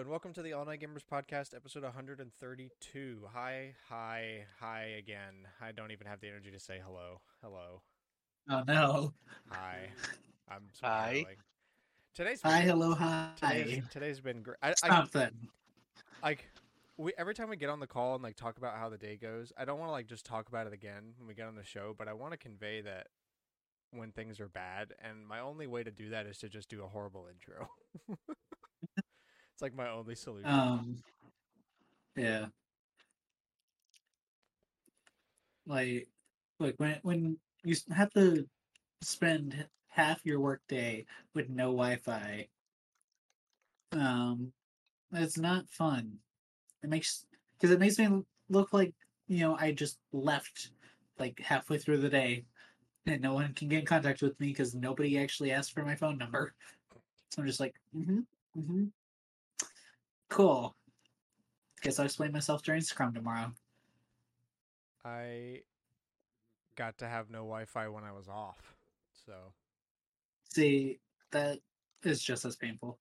and welcome to the All Night Gamers Podcast, episode 132. Hi, hi, hi again. I don't even have the energy to say hello. Hello. Oh no. Hi. I'm Hi. Today's been, Hi, hello, Today's, hi. today's been great. I, I, Something. like we every time we get on the call and like talk about how the day goes, I don't want to like just talk about it again when we get on the show, but I want to convey that when things are bad, and my only way to do that is to just do a horrible intro. it's like my only solution. Um. Yeah. Like, like when when you have to spend half your workday with no Wi-Fi, um, it's not fun. It makes because it makes me look like you know I just left like halfway through the day, and no one can get in contact with me because nobody actually asked for my phone number. So I'm just like, mm-hmm, mm-hmm. Cool. Guess I'll explain myself during Scrum tomorrow. I got to have no Wi-Fi when I was off, so See, that is just as painful.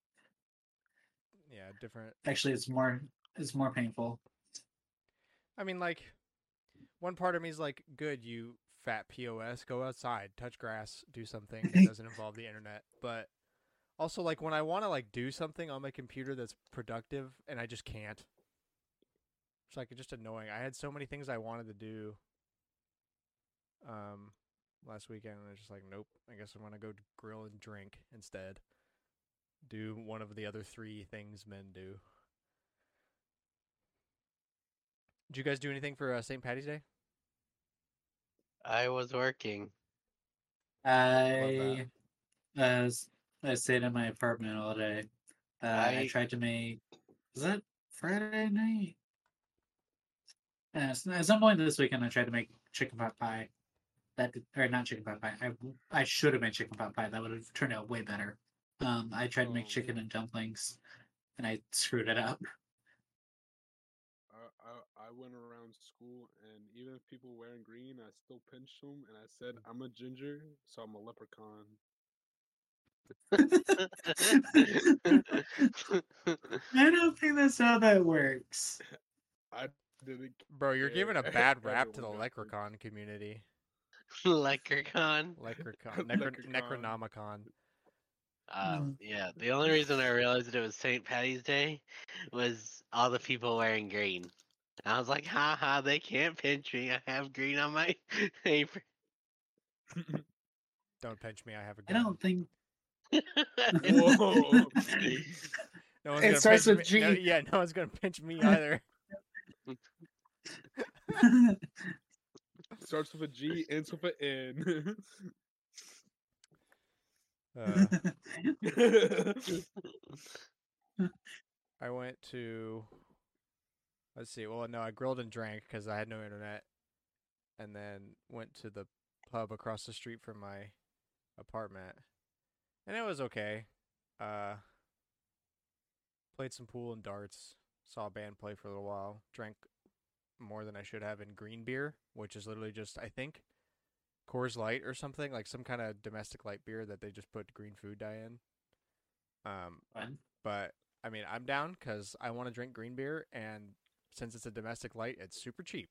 yeah, different. Actually, it's more it's more painful. I mean, like, one part of me is like, good, you fat pos, go outside, touch grass, do something that doesn't involve the internet. But also, like, when I want to like do something on my computer that's productive, and I just can't. It's like just annoying. I had so many things I wanted to do. Um, last weekend, and I was just like, nope. I guess I'm gonna go grill and drink instead. Do one of the other three things men do. Did you guys do anything for uh, St. Patty's Day? I was working. I uh, s- I stayed in my apartment all day. Uh, I, I- tried to make. Was that Friday night? Uh, at some point this weekend, I tried to make chicken pot pie. That did- or not chicken pot pie. I I should have made chicken pot pie. That would have turned out way better. Um, I tried to make Oh. chicken and dumplings, and I screwed it up. I, I I went around school, and even if people wearing green, I still pinched them, and I said, "I'm a ginger, so I'm a leprechaun." I don't think that's how that works. I didn't. Bro, you're Yeah, giving a bad rap to the everyone leprechaun community. Leprechaun. Leprechaun, necro- Necronomicon. Um, yeah, the only reason I realized that it was St. Patty's Day was all the people wearing green. I was like, ha ha, they can't pinch me. I have green on my apron. Don't pinch me. I have a I gun. don't think. Whoa! No one's It gonna starts pinch with me. no- G. yeah, no one's gonna pinch me either. Starts with a G, ends with an Uh, N. I went to. Let's see. Well, no, I grilled and drank because I had no internet, and then went to the pub across the street from my apartment, and it was okay. Uh, played some pool and darts. Saw a band play for a little while. Drank more than I should have in green beer, which is literally just I think Coors Light or something like some kind of domestic light beer that they just put green food dye in. Um, Fun. but I mean, I'm down because I want to drink green beer, and since it's a domestic light, it's super cheap.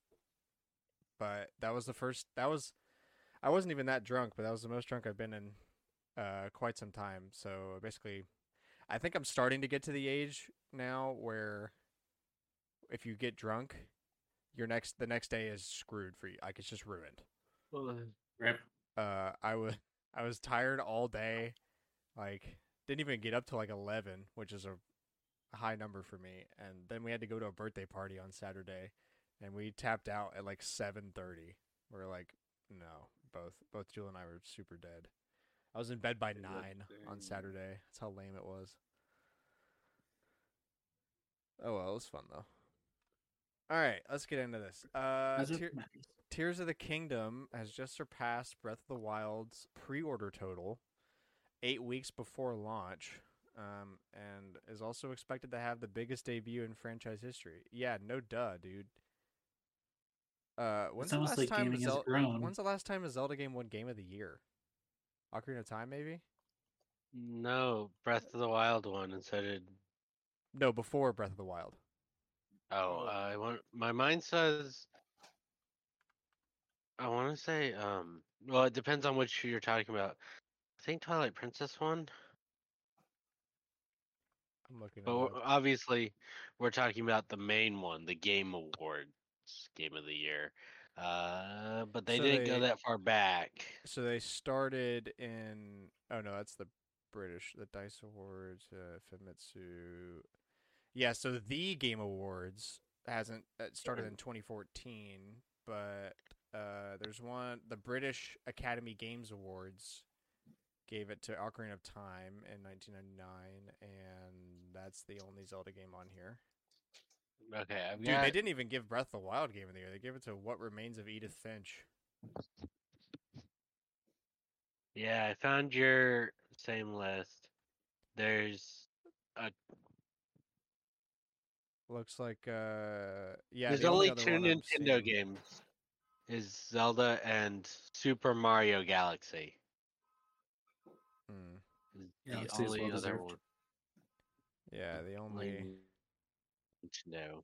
But that was the first. That was, I wasn't even that drunk, but that was the most drunk I've been in uh, quite some time. So basically, I think I'm starting to get to the age now where if you get drunk, your next the next day is screwed for you. Like it's just ruined Rip. uh I was I was tired all day. Like didn't even get up till like 11, which is a high number for me. And then we had to go to a birthday party on Saturday and we tapped out at like 7:30. We are like no, both both Jewel and I were super dead. I was in bed by 9 on. Saturday. That's how lame it was. Oh well, it was fun though. All right, let's get into this. Uh, That's what Tear- matters. Tears of the Kingdom has just surpassed Breath of the Wild's pre-order total eight weeks before launch, um, and is also expected to have the biggest debut in franchise history. Yeah, no duh, dude. Uh, when's the last like time? gaming has Zel- grown. When's the last time a Zelda game won Game of the Year? Ocarina of Time, maybe. no, Breath of the Wild won, and so did No, before Breath of the Wild. Oh, Oh. I want my mind says. I want to say, um, well, it depends on which you're talking about. I think Twilight Princess won, I'm looking. but we're- obviously we're talking about the main one, the Game Awards Game of the Year. Uh, but they So didn't they- go that far back. So they started in. Oh no, that's the British, the Dice Awards, uh, Famitsu. Yeah, so the Game Awards hasn't it started in 2014, but uh, there's one. The British Academy Games Awards gave it to Ocarina of Time in 1999, and that's the only Zelda game on here. Okay, I've Dude, got. they didn't even give Breath of the Wild Game of the Year. They gave it to What Remains of Edith Finch. Yeah, I found your same list. There's a Looks like uh yeah. there's the only other two Nintendo seeing- games. Is Zelda and Super Mario Galaxy. Hmm. is Galaxy the only well other one. Yeah, the only Nintendo.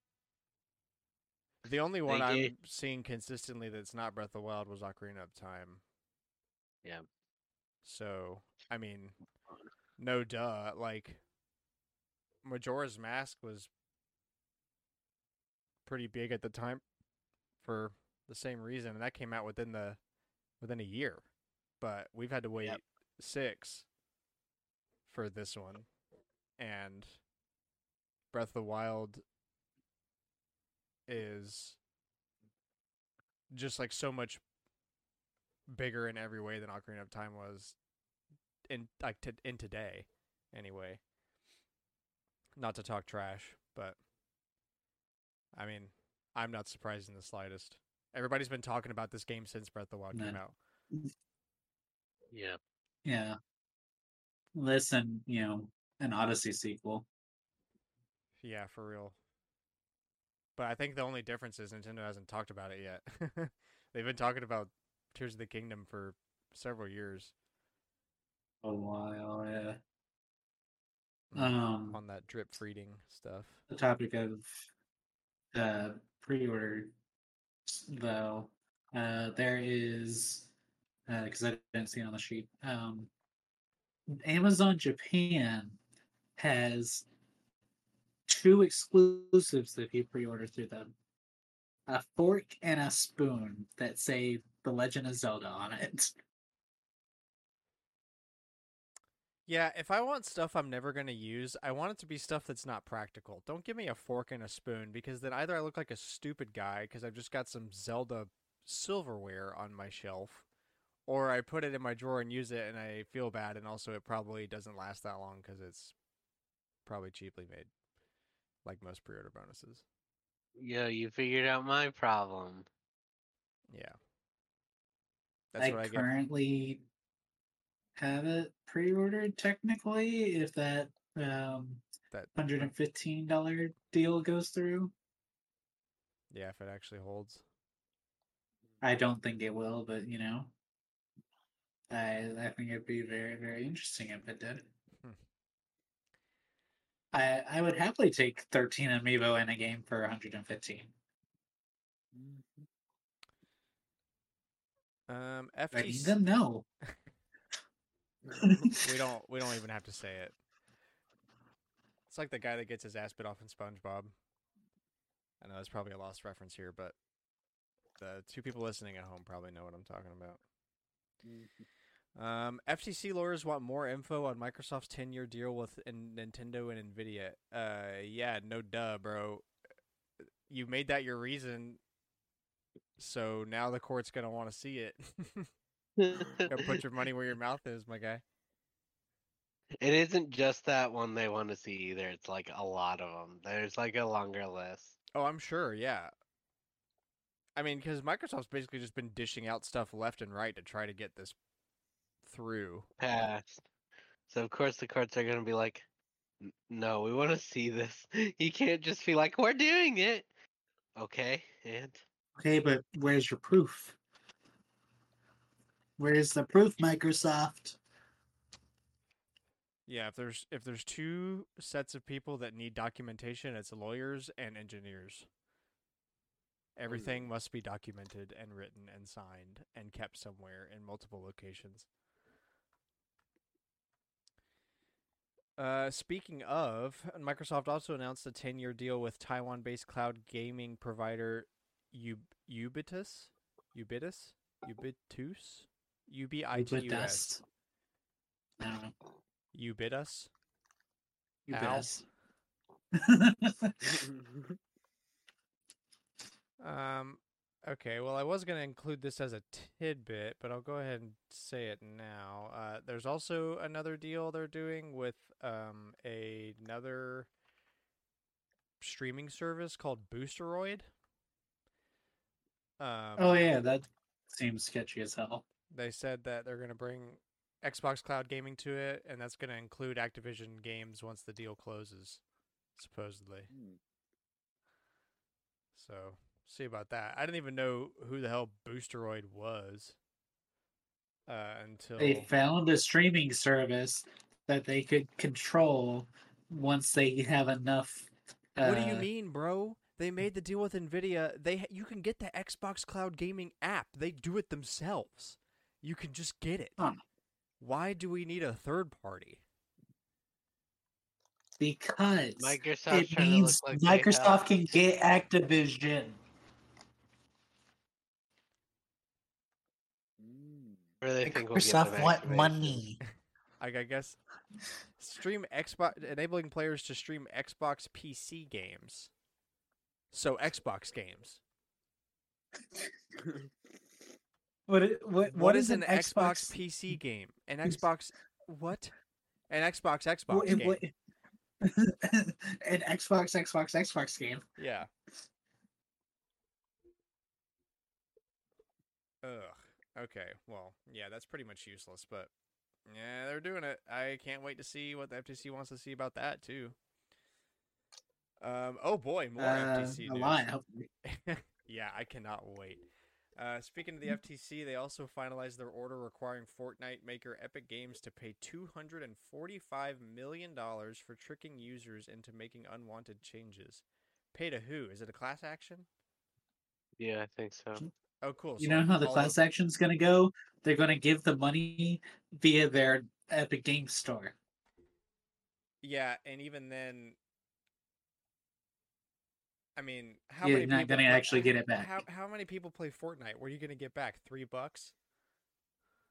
the only one They I'm gave- seeing consistently that's not Breath of the Wild was Ocarina of Time. Yeah. So I mean, no duh. Like Majora's Mask was pretty big at the time for the same reason, and that came out within the within a year. But we've had to wait Yep. six for this one, and Breath of the Wild is just like so much bigger in every way than Ocarina of Time was in like to, in today anyway. Not to talk trash, but I mean, I'm not surprised in the slightest. Everybody's been talking about this game since Breath of the Wild came out. Yeah. Yeah. Listen, you know, an Odyssey sequel. Yeah, for real. But I think the only difference is Nintendo hasn't talked about it yet. They've been talking about Tears of the Kingdom for several years A while, yeah. mm, Um, on that drip feeding stuff. the topic of uh pre-order though uh there is uh because i didn't see it on the sheet um amazon japan has two exclusives if you pre-order through them. A fork and a spoon that say the legend of zelda on it. Yeah, if I want stuff I'm never going to use, I want it to be stuff that's not practical. Don't give me a fork and a spoon because then either I look like a stupid guy because I've just got some Zelda silverware on my shelf, or I put it in my drawer and use it and I feel bad, and also it probably doesn't last that long because it's probably cheaply made, like most pre order bonuses. Yo, you figured out my problem. Yeah. That's i what I get. currently have it pre-ordered technically if that um That hundred and fifteen dollar deal goes through. yeah, if it actually holds. I don't think it will, but you know, I I think it'd be very very interesting if it did. I I would happily take thirteen amiibo in a game for one hundred and fifteen. Um, I need them no. we don't we don't even have to say it. It's like the guy that gets his ass bit off in SpongeBob. I know that's probably a lost reference here, but the two people listening at home probably know what I'm talking about. Um, FTC lawyers want more info on Microsoft's 10-year deal with N- Nintendo and Nvidia. Uh, yeah, no duh, bro. You made that your reason, so now the court's gonna want to see it. Put your money where your mouth is, my guy. It isn't just that one they want to see either. It's like a lot of them. There's like a longer list. Oh, I'm sure. Yeah. I mean, because Microsoft's basically just been dishing out stuff left and right to try to get this through. Passed. So of course the courts are gonna be like, no, we want to see this. You can't just be like, we're doing it. Okay, and Okay, but where's your proof? Where's the proof, Microsoft? Yeah, if there's if there's two sets of people that need documentation, it's lawyers and engineers. Everything hmm. must be documented and written and signed and kept somewhere in multiple locations. Uh, speaking of, Microsoft also announced a 10-year deal with Taiwan-based cloud gaming provider Ub- Ubitus, Ubitus, Ubitus, U B I You T put U S. dust. I don't know. Ubitus. You Ow. best. Um, okay, well, I was going to include this as a tidbit, but I'll go ahead and say it now. Uh, there's also another deal they're doing with um, a- another streaming service called Boosteroid. Um, oh yeah, that seems sketchy as hell. They said that they're going to bring Xbox Cloud Gaming to it, and that's going to include Activision games once the deal closes, supposedly. Hmm. So, see about that. I didn't even know who the hell Boosteroid was uh, until They found a streaming service that they could control once they have enough. What do you uh, mean, bro? They made the deal with Nvidia. They you can get the Xbox Cloud Gaming app. They do it themselves. You can just get it. Huh. Why do we need a third party? Because Microsoft's it means like Microsoft can get Activision. Where they think we'll Microsoft want money. Like I guess stream Xbox enabling players to stream Xbox PC games. So Xbox games. What? i- What? what is, an Xbox, PC game? An Xbox what? An Xbox Xbox what- game. what- an Xbox, Xbox, Xbox game. Yeah. Ugh. Okay. Well, yeah, that's pretty much useless, but yeah, they're doing it. I can't wait to see what the FTC wants to see about that too. Um. Oh boy, more Uh, FTC a news. lot. yeah, I cannot wait. Uh, speaking of the FTC, they also finalized their order requiring Fortnite maker Epic Games to pay $245 million for tricking users into making unwanted changes. Pay to who? Is it a class action? Yeah, I think so. Oh, cool. You so know how the class of- action's gonna go? They're gonna give the money via their Epic Game store. Yeah, and even then, I mean, how You're many not gonna play- actually get it back. How how many people play Fortnite? What are you gonna get back? Three bucks?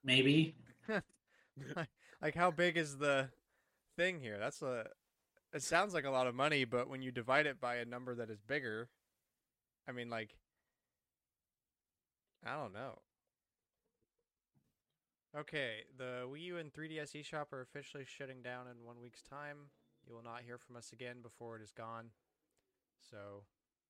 Maybe. like how big is the thing here? That's a it sounds like a lot of money, but when you divide it by a number that is bigger, I mean like I don't know. Okay, the Wii U and 3DS eShop are officially shutting down in one week's time. You will not hear from us again before it is gone. So,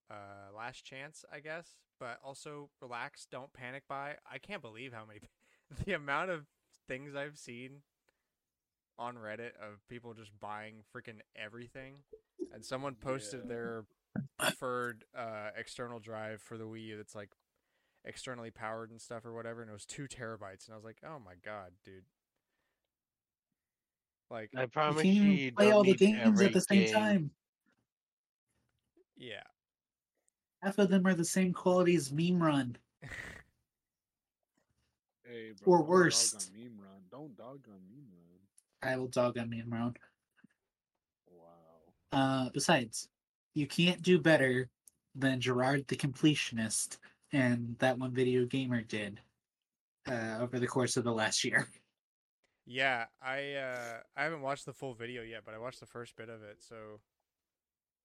uh, last chance, I guess. But also, relax, don't panic buy. I can't believe how many, the amount of things I've seen on Reddit of people just buying freaking everything. And someone posted Yeah. their preferred uh, external drive for the Wii U that's like externally powered and stuff or whatever, and it was two terabytes, and I was like, oh my god, dude. Like, I promise you, you play don't all the games at the same game. time. yeah. Half of them are the same quality as Meme Run. Hey, bro, Or don't dog on meme run. Don't dog on meme run. I will dog on Meme Run. Wow. Uh, besides, you can't do better than Jirard the Completionist and that one video gamer did uh, over the course of the last year. Yeah, I uh I haven't watched the full video yet, but I watched the first bit of it. So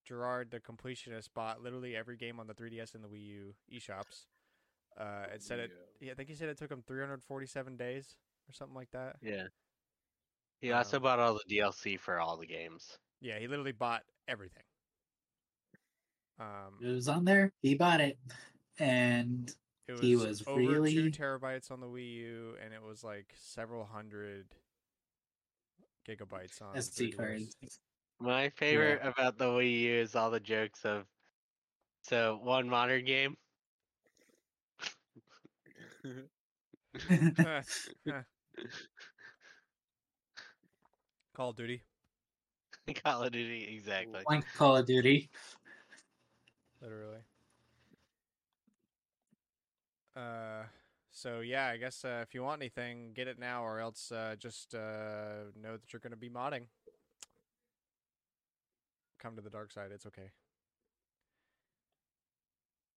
Jirard the completionist bought literally every game on the 3DS and the Wii U eShops. Uh it said it yeah, I think he said it took him 347 days or something like that. Yeah. He also Um, bought all the DLC for all the games. Yeah, he literally bought everything. Um It was on there. He bought it, and it was, he was over really- 2 terabytes on the Wii U and it was like several hundred gigabytes on SD 3DS. cards. My favorite about the Wii U is all the jokes of so one modern game. Call of Duty. Call of Duty, exactly. Like Call of Duty. Literally. Uh, so yeah, I guess uh, if you want anything, get it now, or else uh, just uh, know that you're going to be modding. Come to the dark side. It's okay.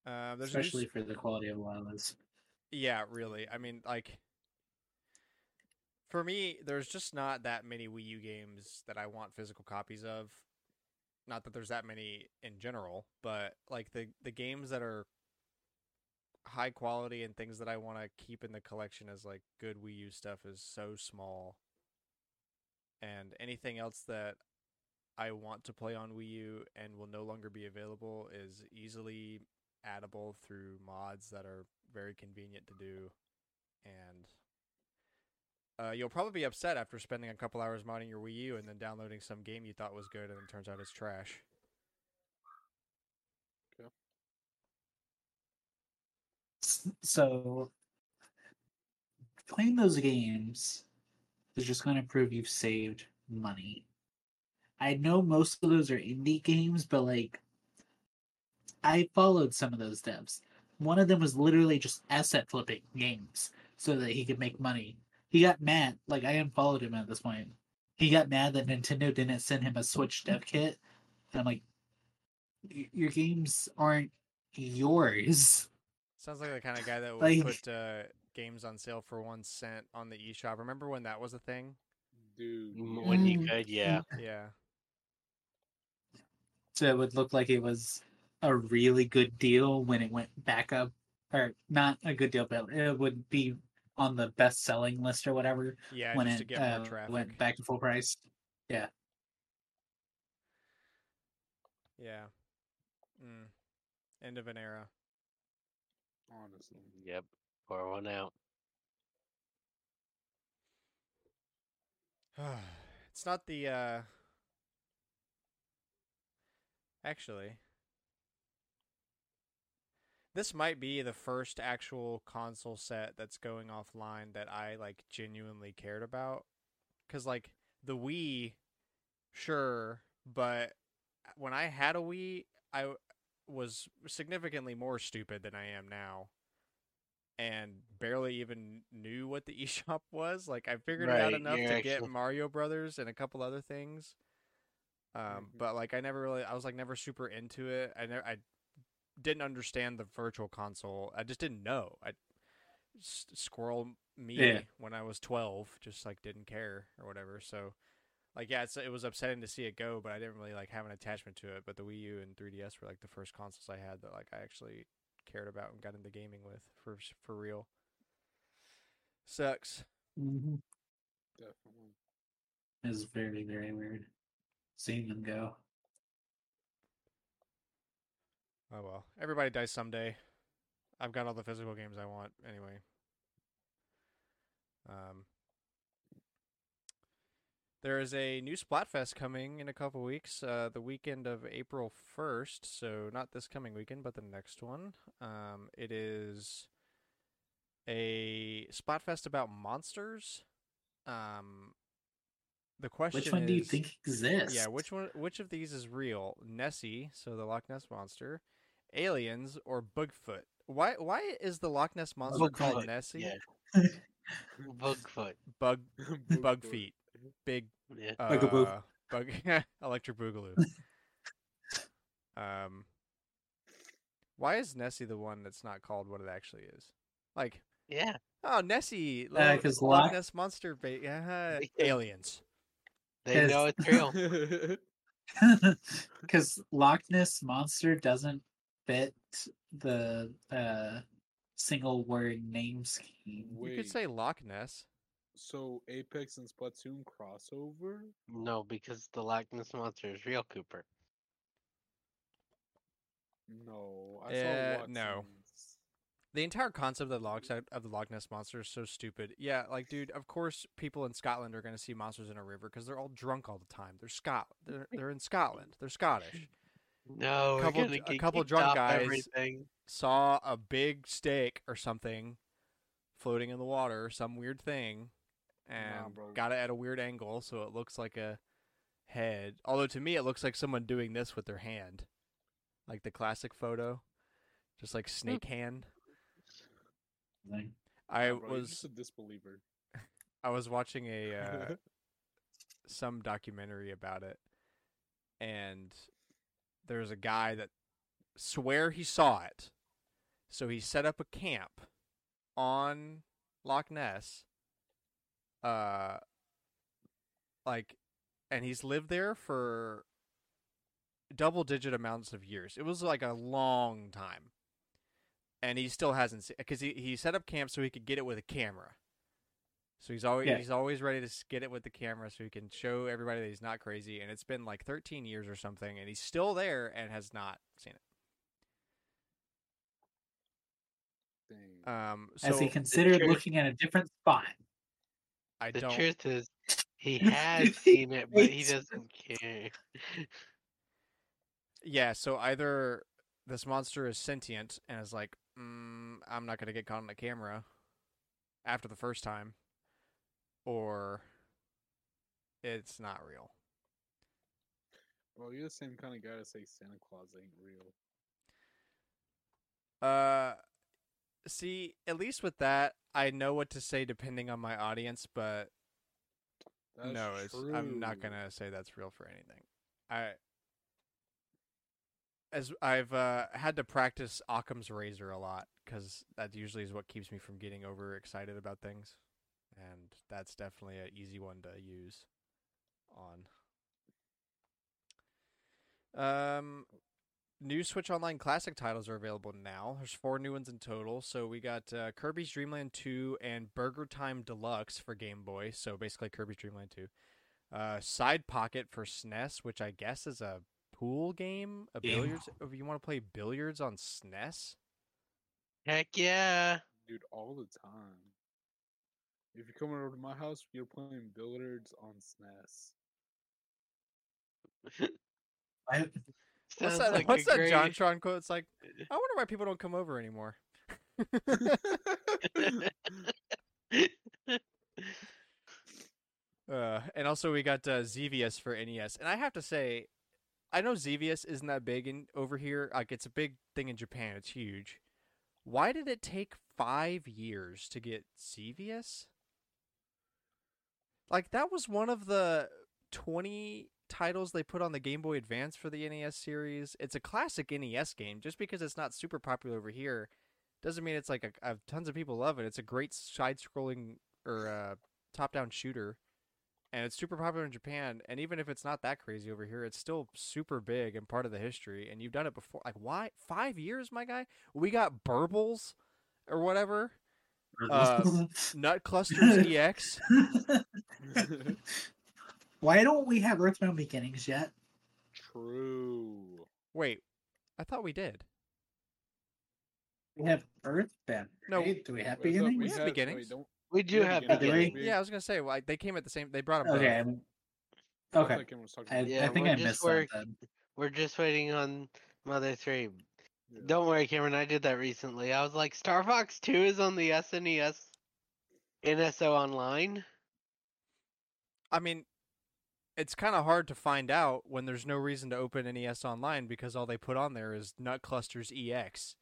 Uh, there's a new Especially for the quality of wireless. Yeah, really. I mean, like, for me, there's just not that many Wii U games that I want physical copies of. Not that there's that many in general, but like the the games that are high quality and things that I want to keep in the collection as like good Wii U stuff is so small. And anything else that I want to play on Wii U and will no longer be available is easily addable through mods that are very convenient to do. And uh, you'll probably be upset after spending a couple hours modding your Wii U and then downloading some game you thought was good and it turns out it's trash. S- So playing those games is just going to prove you've saved money. I know most of those are indie games, but like I followed some of those devs. One of them was literally just asset flipping games so that he could make money. He got mad, like I unfollowed him at this point. He got mad that Nintendo didn't send him a Switch dev kit. And I'm like, your games aren't yours. Sounds like the kind of guy that would Like- put uh, games on sale for one cent on the eShop. Remember when that was a thing? Dude. When you Mm. could, yeah. Yeah. so it would look like it was a really good deal when it went back up or not a good deal but it would be on the best selling list or whatever Yeah, when just to it get uh, more traffic. went back to full price Yeah. Yeah. Mm. End of an era. Honestly. Yep. Pour one out. it's not the uh actually this might be the first actual console set that's going offline that I like genuinely cared about cuz like the Wii sure but when I had a Wii I was significantly more stupid than I am now and barely even knew what the eShop was. Like I figured it out Right, enough to you're get Mario Brothers and a couple other things. Um, Mhm. but like I never really, I was like never super into it. I never, I didn't understand the virtual console. I just didn't know. I s- squirrel me Yeah. when I was twelve, just like didn't care or whatever. So. Like yeah, it's, it was upsetting to see it go, but I didn't really like have an attachment to it. But the Wii U and 3DS were like the first consoles I had that like I actually cared about and got into gaming with for for real. Sucks. mm-hmm. Definitely. is very very weird seeing them go Oh well. Everybody dies someday. I've got all the physical games I want anyway. Um there is a new Splatfest coming in a couple weeks, uh, the weekend of April 1st. So, not this coming weekend, but the next one. Um, it is a Splatfest about monsters. Um, the question which one do you think exists yeah, which one? Which of these is real? Nessie, so the Loch Ness monster, aliens, or Bigfoot? Why? Why is the Loch Ness monster called Nessie? Yeah. Bugfoot. Bug, bug feet, big, Yeah. uh, Bugaboo. bug, electric boogaloo. um, why is Nessie the one that's not called what it actually is? Like, Yeah. oh, Nessie, Uh, little 'cause Loch Loch- Ness monster, ba- uh, aliens. They Yes. know it's real. because Loch Ness monster doesn't fit the uh single word name scheme. You Wait, could say Loch Ness. So Apex and Splatoon crossover? No, because the Loch Ness monster is real, Cooper. No, I Uh, saw no. The entire concept of the Loch of the Loch Ness monster is so stupid. Yeah, like dude, of course people in Scotland are going to see monsters in a river because they're all drunk all the time. They're Scot. They're they're in Scotland. They're Scottish. No, we're Couple- a couple drunk guys Everything. Saw a big steak or something floating in the water, some weird thing, and bro. got it at a weird angle so it looks like a head. Although to me it looks like someone doing this with their hand. Like the classic photo. Just like snake hand. Like, I bro, was just a disbeliever. I was watching a uh, some documentary about it, and there's a guy that swear he saw it. So he set up a camp on Loch Ness. Uh, like, and he's lived there for double digit amounts of years. It was like a long time. And he still hasn't seen because he, he set up camp so he could get it with a camera. So he's always Yeah. he's always ready to get it with the camera so he can show everybody that he's not crazy. And it's been like 13 years or something, and he's still there and has not seen it. Dang. Um, so Has he considered looking at a different spot? I The don't. truth is, he has seen it, but he doesn't care. Yeah, so either this monster is sentient and is like, mm, I'm not gonna get caught on the camera after the first time, or it's not real. Well, you're the same kind of guy to say Santa Claus ain't real. Uh, see, at least with that, I know what to say depending on my audience, but That's no, it's, I'm not gonna say that's real for anything. I as I've uh, had to practice Occam's razor a lot because that usually is what keeps me from getting over excited about things, and that's definitely an easy one to use on. Um, new Switch Online Classic titles are available now. There's four new ones in total. So we got uh, Kirby's Dream Land 2 and Burger Time Deluxe for Game Boy. So basically Kirby's Dream Land 2. Uh, Side Pocket for SNES, which I guess is a pool game, a Game. billiards. If you want to play billiards on SNES, Heck yeah! Dude, all the time. If you're coming over to my house, you're playing billiards on SNES. I, what's that? like what's that great- JonTron quote? It's like, I wonder why people don't come over anymore. Uh, and also we got uh, Xevious for NES, and I have to say, I know Xevious isn't that big in over here. Like it's a big thing in Japan. It's huge. Why did it take five years to get Xevious? Like that was one of the twenty titles they put on the Game Boy Advance for the NES series. It's a classic NES game. Just because it's not super popular over here, doesn't mean it's like a, a tons of people love it. It's a great side-scrolling or uh, top-down shooter and it's super popular in Japan. And even if it's not that crazy over here, it's still super big and part of the history. And you've done it before. Like why five years, my guy? We got Burbles or whatever. Uh, Nut Clusters EX. Why don't we have Earthbound Beginnings yet? True. Wait, I thought we did. We have Earthbound. No. right? Do we have Wait, so we Beginnings? have had- wait, beginnings. don't- We do Yeah, have beginning. beginnings. Beginning. Yeah, I was gonna say like they came at the same. They brought them. Okay. both. I Okay. thought Cameron was talking I, Yeah, I think we're I just missed work- something. We're just waiting on Mother 3. Yeah. Don't worry, Cameron. I did that recently. I was like, Star Fox 2 is on the SNES NSO Online. I mean, it's kind of hard to find out when there's no reason to open NES online because all they put on there is Nut Clusters EX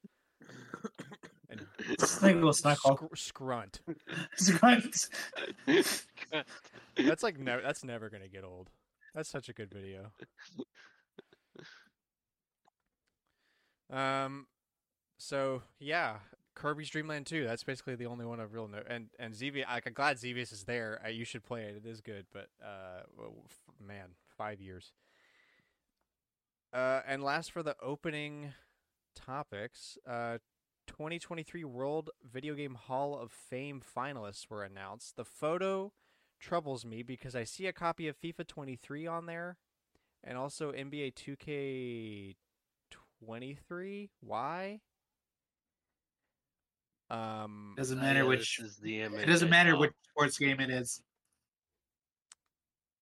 and Sniggle Snuckle. scr- Scrunt. Scrunts. That's like never. That's never gonna get old. That's such a good video. Um, so yeah, Kirby's Dream Land 2. That's basically the only one of real note. And and ZV, I'm glad Xevious is there. Uh, you should play it. It is good. But uh, man, five years. Uh, and last for the opening topics, uh, 2023 World Video Game Hall of Fame finalists were announced. The photo troubles me because I see a copy of FIFA 23 on there and also NBA 2K 23. Why? Um Doesn't matter which. Is the image It doesn't matter which sports game it is.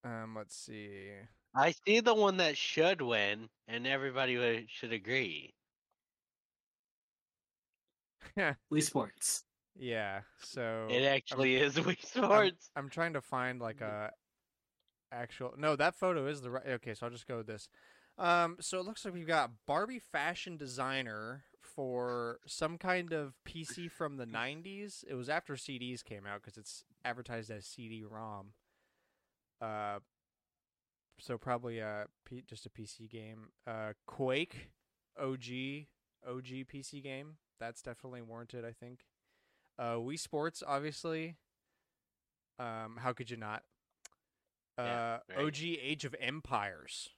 um let's see. I see the one that should win, and everybody would, should agree. Yeah, Wii Sports. Yeah. So It actually is Wii I'm, Sports. I'm trying to find like a actual. No, that photo is the right. Okay, so I'll just go with this. Um, so it looks like we've got Barbie fashion designer for some kind of PC from the 90s. It was after CDs came out because it's advertised as CD-ROM. Uh, so probably a P- just a PC game. Uh, Quake, OG, OG PC game. That's definitely warranted, I think. Uh, Wii Sports, obviously. Um, how could you not? Uh, Yeah, right. OG Age of Empires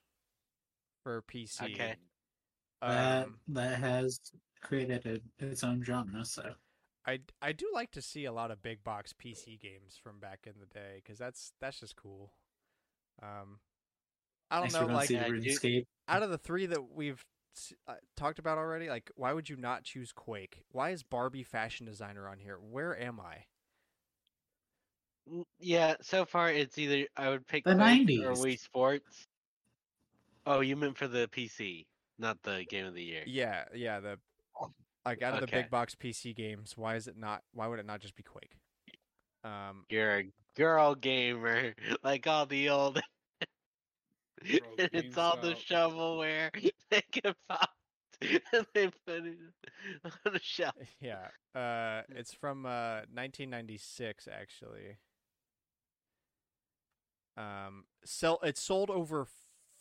for PC. Okay. that Um, that has created a, its own genre. So I I do like to see a lot of big box PC games from back in the day because that's that's just cool. Um, I don't next know, like see Yeah, dude. RuneScape. out of the three that we've uh, talked about already, like why would you not choose Quake? Why is Barbie fashion designer on here? Where am I? Mm, Yeah, so far it's either I would pick The Quake or 90s. Wii Sports. Oh, you meant for the PC, not the Game of the Year. Yeah, yeah. The like out of the big box PC games, why is it not? Why would it not just be Quake? Um, You're a girl gamer, like all the old. it's all the shovelware they can pop, and they put it on a shelf. yeah. Uh, it's from uh 1996 actually. Um, sell it sold over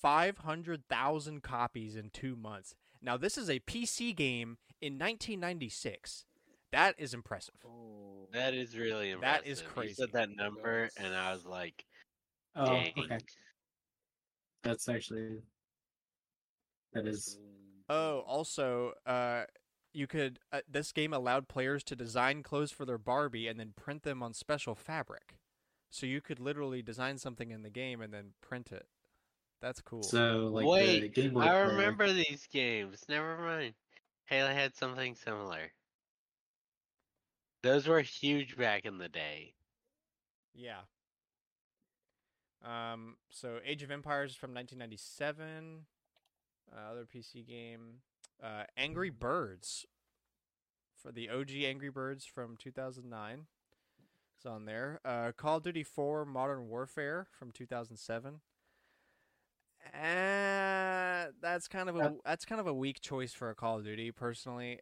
500,000 copies in 2 months. Now this is a PC game in 1996. That is impressive. Oh, That is really impressive. That is You crazy. said that number, and I was like, Oh, dang. okay. That's actually that is Oh, also, uh, you could. Uh, this game allowed players to design clothes for their Barbie and then print them on special fabric. So you could literally design something in the game and then print it. That's cool. so like the Wait, Game Boy. I Player. remember these games. Never mind. Halo had something similar. Those were huge back in the day. yeah. Um. So Age of Empires from 1997. Uh, other PC game. Uh, Angry Birds. For the OG Angry Birds from 2009. It's on there. Uh, Call of Duty 4 Modern Warfare from 2007. Uh, that's kind of a Yep. that's kind of a weak choice for a Call of Duty personally.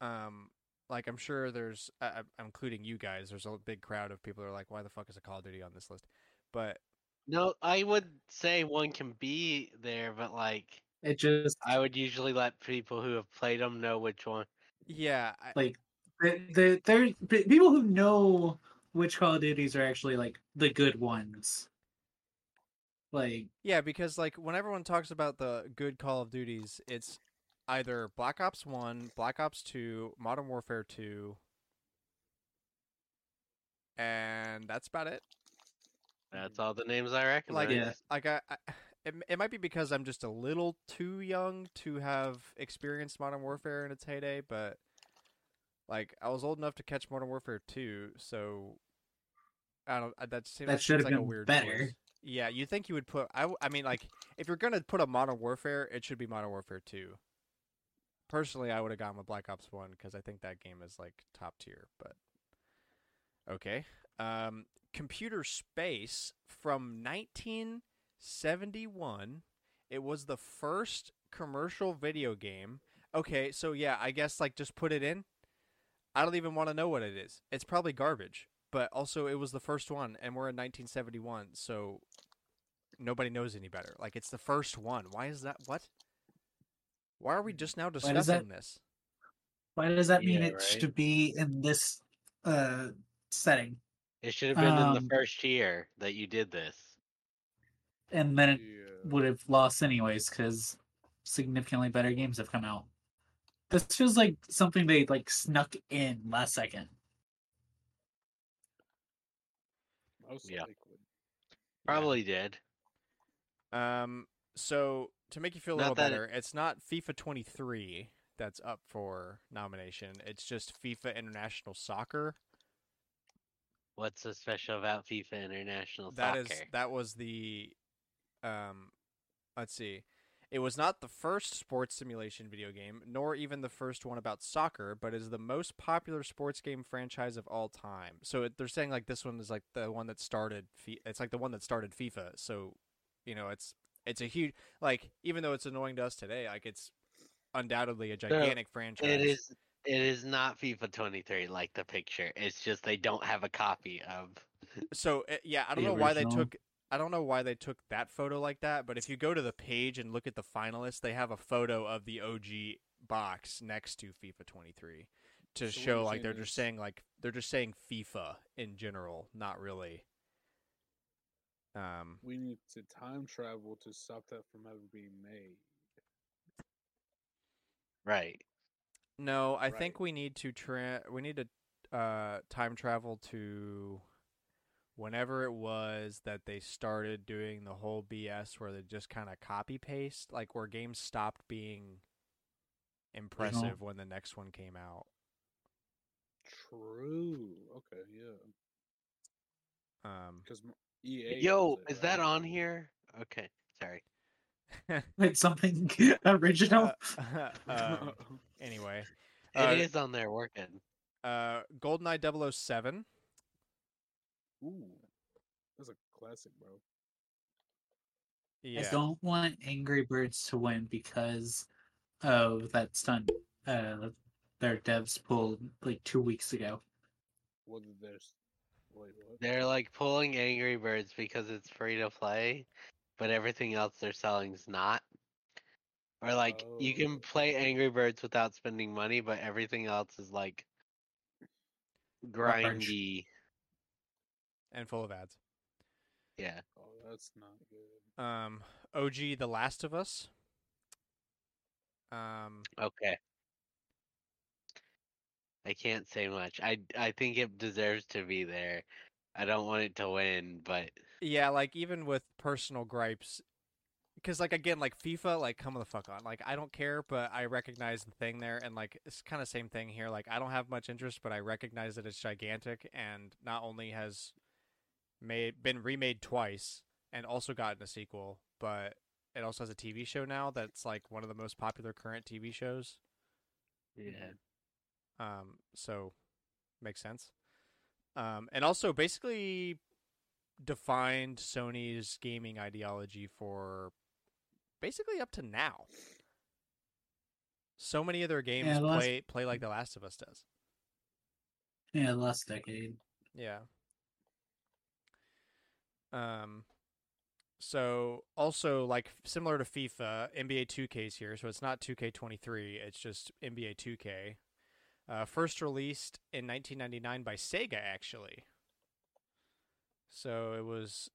Um, like I'm sure there's, I, I'm- I'm including you guys. There's a big crowd of people who are like, "Why the fuck is a Call of Duty on this list?" But No, I would say one can be there, but like It just I would usually let people who have played them know which one. yeah, I, like the the there people who know which Call of Duties are actually like the good ones. Like yeah, because like when everyone talks about the good Call of Duties, it's either Black Ops One, Black Ops Two, Modern Warfare Two, and that's about it. That's all the names I recognize. like Yeah. like I, I it, it might be because I'm just a little too young to have experienced Modern Warfare in its heyday, but like I was old enough to catch Modern Warfare 2, so I don't I- that seems, That should've like a weird better. choice. Yeah, you think you would put I, I mean like if you're to put a Modern Warfare, it should be Modern Warfare 2. Personally, I would have gone with Black Ops 1 cuz I think that game is like top tier, but okay. Um Computer Space from 1971. It was the first commercial video game. Okay, so yeah, I guess like just put it in. I don't even want to know what it is. It's probably garbage, but also it was the first one and we're in 1971, so nobody knows any better. Like it's the first one. Why is that what? Why are we just now does discussing that- this? why does that mean Yeah, it right. should be in this uh setting? It should have been in Um, the first year that you did this. And then it yeah. would have lost anyways because significantly better games have come out. This feels like something they like snuck in last second. Most Yeah. likely. Probably did. Um, so to make you feel a Not little that it- better, it's not FIFA 23 that's up for nomination. It's just FIFA International Soccer. What's so special about FIFA International That Soccer? is that was the, um, let's see, It was not the first sports simulation video game, nor even the first one about soccer, but is the most popular sports game franchise of all time. So it, they're saying like this one is like the one that started. Fi- It's like the one that started FIFA. So, you know, it's it's a huge like even though it's annoying to us today, like it's undoubtedly a gigantic franchise. It is. It is not FIFA 23 like the picture. It's just they don't have a copy of. So uh, yeah, I don't The know why they took. I don't know why they took that photo like that, but if you go to the page and look at the finalists, they have a photo of the OG box next to FIFA 23 to So show like they're just saying like they're just saying FIFA in general, not really. Um, We need to time travel to stop that from ever being made. Right. no, I think we need to tra- we need to uh, time travel to whenever it was that they started doing the whole BS where they just kind of copy paste, like where games stopped being impressive when the next one came out. True. Okay, yeah. Um, Because EA. Yo, owns it, is that right? on here? Okay. Sorry. Wait, something original? uh, um, anyway, It Uh, is on there working. uh, GoldenEye 007. Ooh, that's a classic, bro. Yeah. I don't want Angry Birds to win because of that stunt uh, their devs pulled like two weeks ago. What did there's? Wait, what? They're like pulling Angry Birds because it's free to play, but everything else they're selling is not. Or like you Oh. can play Angry Birds without spending money, but everything else is like Garbage. grindy. And full of ads. Yeah. Oh, that's not good. Um, OG The Last of Us. Um, Okay. I can't say much. I I think it deserves to be there. I don't want it to win, but yeah, like even with personal gripes, because like again, like FIFA, like come the fuck on. Like I don't care, but I recognize the thing there, and like it's kind of same thing here. Like I don't have much interest, but I recognize that it's gigantic, and not only has made been remade twice and also gotten a sequel, but it also has a TV show now that's like one of the most popular current TV shows. yeah. Um, so makes sense. Um, and also basically defined Sony's gaming ideology for basically up to now. So many of their games the last- play play like The Last of Us does. Yeah, the last decade. Yeah. Um so also like similar to FIFA, NBA 2K's here, so it's not 2K23, it's just NBA 2K. Uh, first released in 1999 by Sega actually. So it was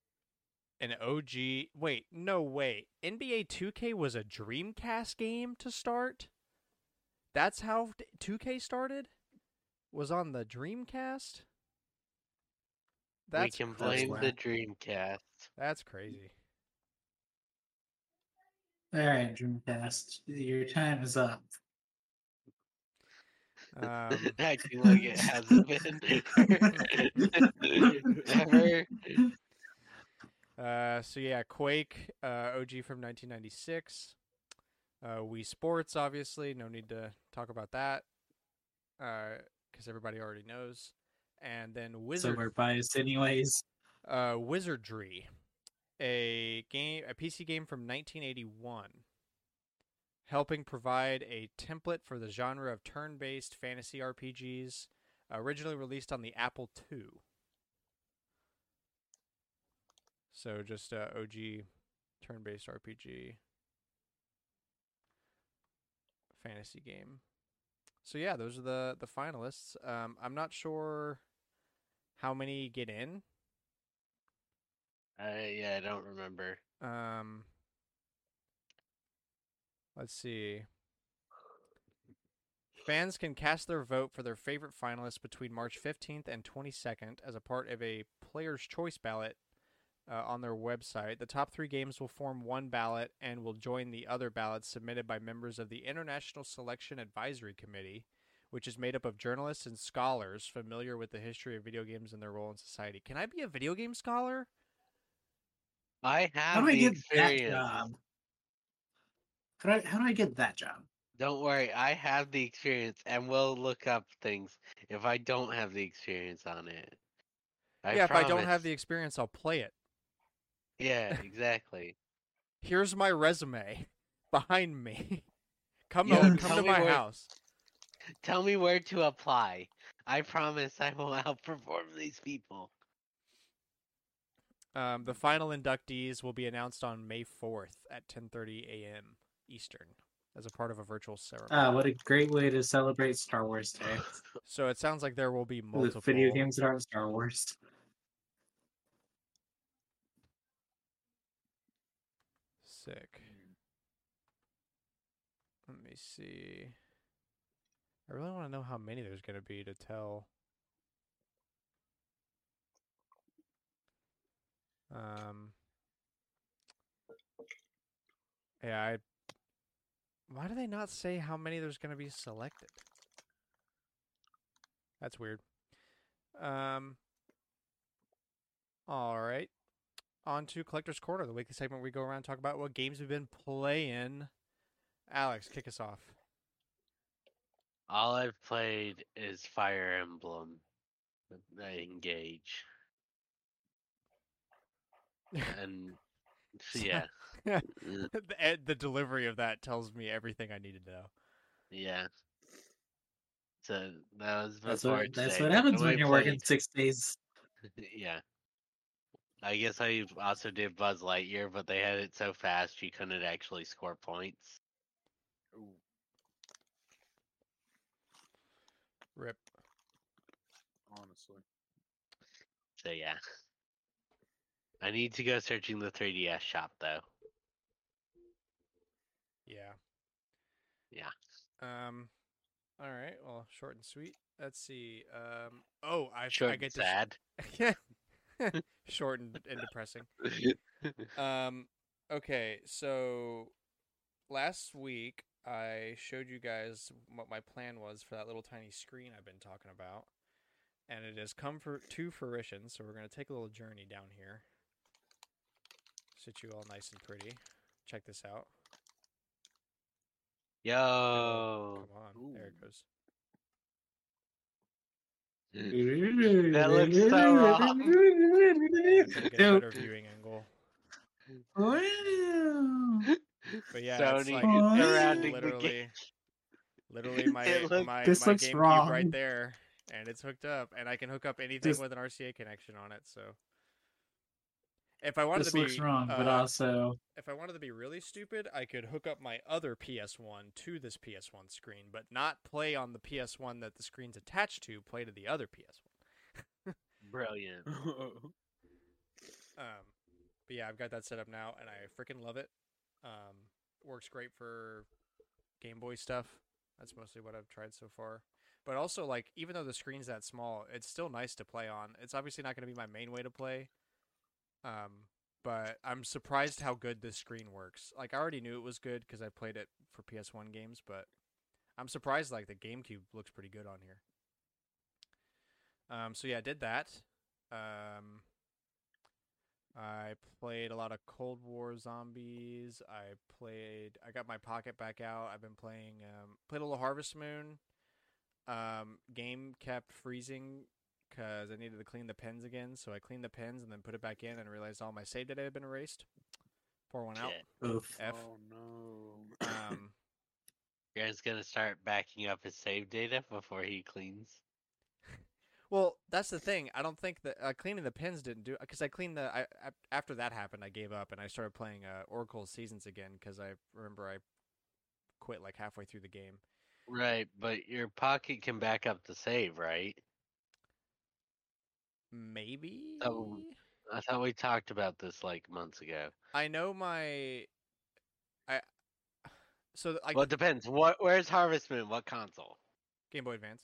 an OG Wait, no way. NBA 2K was a Dreamcast game to start? That's how 2K started? Was on the Dreamcast? We can that's blame the. Dreamcast. That's crazy. All right, Dreamcast, your time is up. Um, Acting like it hasn't been ever. uh, so yeah, Quake, uh, OG from 1996. Uh, Wii Sports, obviously, no need to talk about that, because everybody already knows. And then So Wizard, we're biased anyways. uh, Wizardry, a game, a PC game from 1981, helping provide a template for the genre of turn-based fantasy RPGs, originally released on the Apple II. So just a OG turn-based RPG fantasy game. So yeah, those are the the finalists. Um, I'm not sure how many get in. Uh, yeah, I don't remember. Um, let's see. Fans can cast their vote for their favorite finalists between March 15th and 22nd as a part of a player's choice ballot uh, on their website. The top three games will form one ballot and will join the other ballots submitted by members of the International Selection Advisory Committee, which is made up of journalists and scholars familiar with the history of video games and their role in society. Can I be a video game scholar? I have How have do I the get that job? How do I, how do I get that job? Don't worry, I have the experience and will look up things if I don't have the experience on it. I yeah, if I don't have the experience, I'll play it. Yeah, exactly. Here's my resume behind me. come Yo, over, tell come to my where- house. Tell me where to apply. I promise I will outperform these people. Um, the final inductees will be announced on May 4th at 10:30 a.m. Eastern as a part of a virtual ceremony. Ah, what a great way to celebrate Star Wars Day. so it sounds like there will be The multiple video games that aren't Star Wars. Sick. Let me see. I really want to know how many there's going to be to tell. Um. Yeah, I. Why do they not say how many there's going to be selected? That's weird. Um. All right. On to Collector's Corner, the weekly segment where we go around and talk about what games we've been playing. Alex, kick us off. All I've played is Fire Emblem. I engage. And so, yeah. Uh, the, the delivery of that tells me everything I need to know. Yeah. So that was That's what that's what happens when you're working six days. yeah. I guess I also did Buzz Lightyear, but they had it so fast you couldn't actually score points. Ooh, Rip. honestly. So yeah. I need to go searching the 3DS shop though. Yeah. Yeah. Um. All right. Well, short and sweet. Let's see. Um. Oh, I Short I and get sad. yeah. Sh- short and, and depressing. Um. Okay. So last week I showed you guys what my plan was for that little tiny screen I've been talking about, and it has come for to fruition. So we're gonna take a little journey down here. Sit you all nice and pretty. Check this out. Yo. Come on. There it goes. That looks so wrong. Get a better viewing angle. Wow. But yeah, it's Sony like Oh, it's surrounding the literally, game. literally my It my, This my looks GameCube wrong. right there, and it's hooked up, and I can hook up anything This- with an RCA connection on it. So if I wanted This to be looks wrong, but uh, also if I wanted to be really stupid, I could hook up my other PS1 to this PS1 screen, but not play on the PS1 that the screen's attached to. Play to the other PS1. Brilliant. Um, but yeah, I've got that set up now, and I freaking love it. Um, works great for Game Boy stuff. That's mostly what I've tried so far. But also, like, even though the screen's that small, it's still nice to play on. It's obviously not going to be my main way to play. Um, but I'm surprised how good this screen works. Like, I already knew it was good because I played it for PS1 games, but I'm surprised like the GameCube looks pretty good on here. Um, so yeah, I did that. Um, I played a lot of Cold War Zombies. I played. I got my pocket back out. I've been playing. Um, played a little Harvest Moon. Um, game kept freezing because I needed to clean the pens again. So I cleaned the pens and then put it back in and realized all my save data had been erased. Pour one out. Oof. F. Oh no. Um, Your guy's gonna start backing up his save data before he cleans. Well, that's the thing. I don't think that uh, cleaning the pins didn't do because I cleaned the. I, I after that happened, I gave up and I started playing uh, Oracle Seasons again because I remember I quit like halfway through the game. Right, but your pocket can back up the save, right? Maybe. Oh. I thought we talked about this like months ago. I know my. I. So like well, it depends. What? Where's Harvest Moon? What console? Game Boy Advance.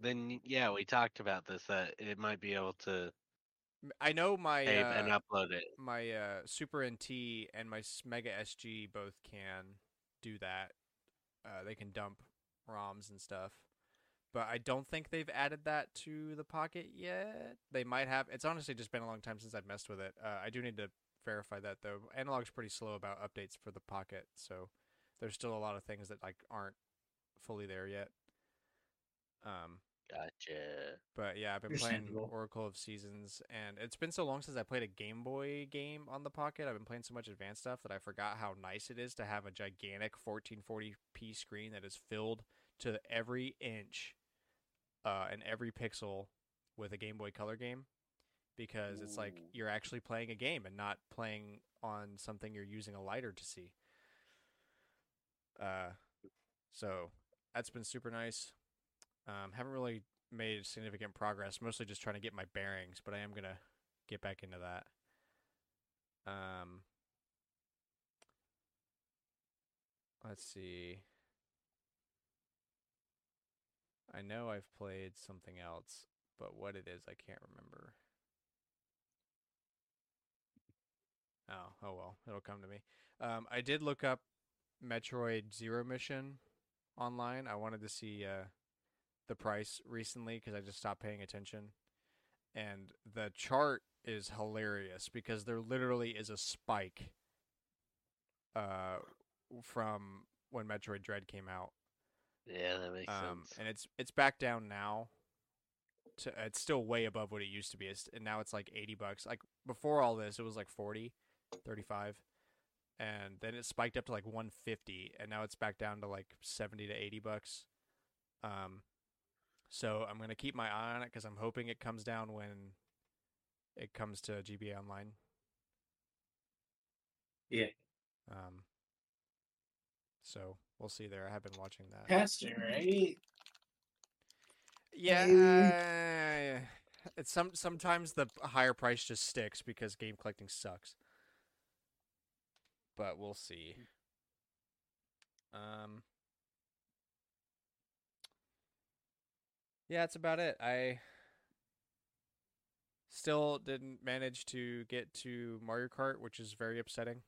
Then yeah, we talked about this. That it might be able to I know my save uh, and upload it. my uh, Super NT and my Mega SG both can do that. Uh, they can dump ROMs and stuff, but I don't think they've added that to the Pocket yet. They might have. It's honestly just been a long time since I've messed with it. Uh, I do need to verify that though. Analogue's pretty slow about updates for the Pocket, so there's still a lot of things that like aren't fully there yet. Um, Gotcha. but yeah, I've been playing. Oracle of Seasons, and it's been so long since I played a Game Boy game on the Pocket. I've been playing so much advanced stuff that I forgot how nice it is to have a gigantic 1440p screen that is filled to every inch uh, and every pixel with a Game Boy Color game, because it's like you're actually playing a game and not playing on something you're using a lighter to see. Uh, so that's been super nice. Um, haven't really made significant progress. Mostly just trying to get my bearings, but I am gonna get back into that. Um, let's see. I know I've played something else, but what it is, I can't remember. Oh, oh well, it'll come to me. Um, I did look up Metroid Zero Mission online. I wanted to see uh, the price recently because I just stopped paying attention. And the chart is hilarious because there literally is a spike uh, from when Metroid Dread came out. Yeah, that makes Um, sense. and it's it's back down now. To it's still way above what it used to be. It's, and now it's like 80 bucks. Like before all this, it was like 40, 35. And then it spiked up to like 150 and now it's back down to like 70 to 80 bucks. Um so I'm going to keep my eye on it cuz I'm hoping it comes down when it comes to GBA online. Yeah. Um so we'll see there. I have been watching that. Pastor, right? Yeah, it's some sometimes the higher price just sticks because game collecting sucks. But we'll see. Um Yeah, that's about it. I still didn't manage to get to Mario Kart, which is very upsetting.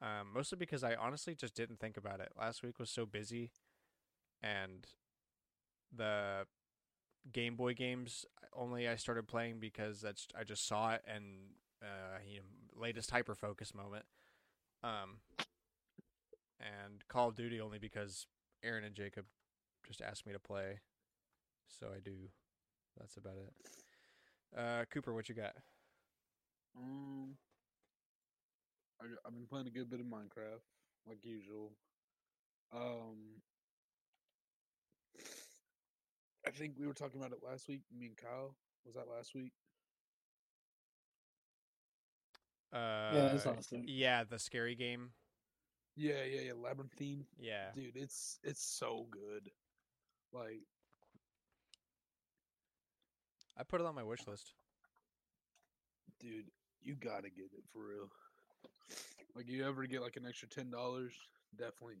Um, mostly because I honestly just didn't think about it. Last week was so busy, and the Game Boy games only I started playing because that's I just saw it and uh, you know, latest hyper focus moment. Um, and Call of Duty only because Aaron and Jacob just asked me to play, so I do. That's about it. Uh, Cooper, what you got? Um, I, I've been playing a good bit of Minecraft, like usual. Um, I think we were talking about it last week. Me and Kyle was that last week. Uh, Yeah, that's awesome. yeah, the scary game. Yeah, yeah, yeah. Labyrinthine, Yeah, dude. It's it's so good. Like, I put it on my wish list. dude, you gotta get it for real. Like, you ever get like an extra ten dollars? Definitely.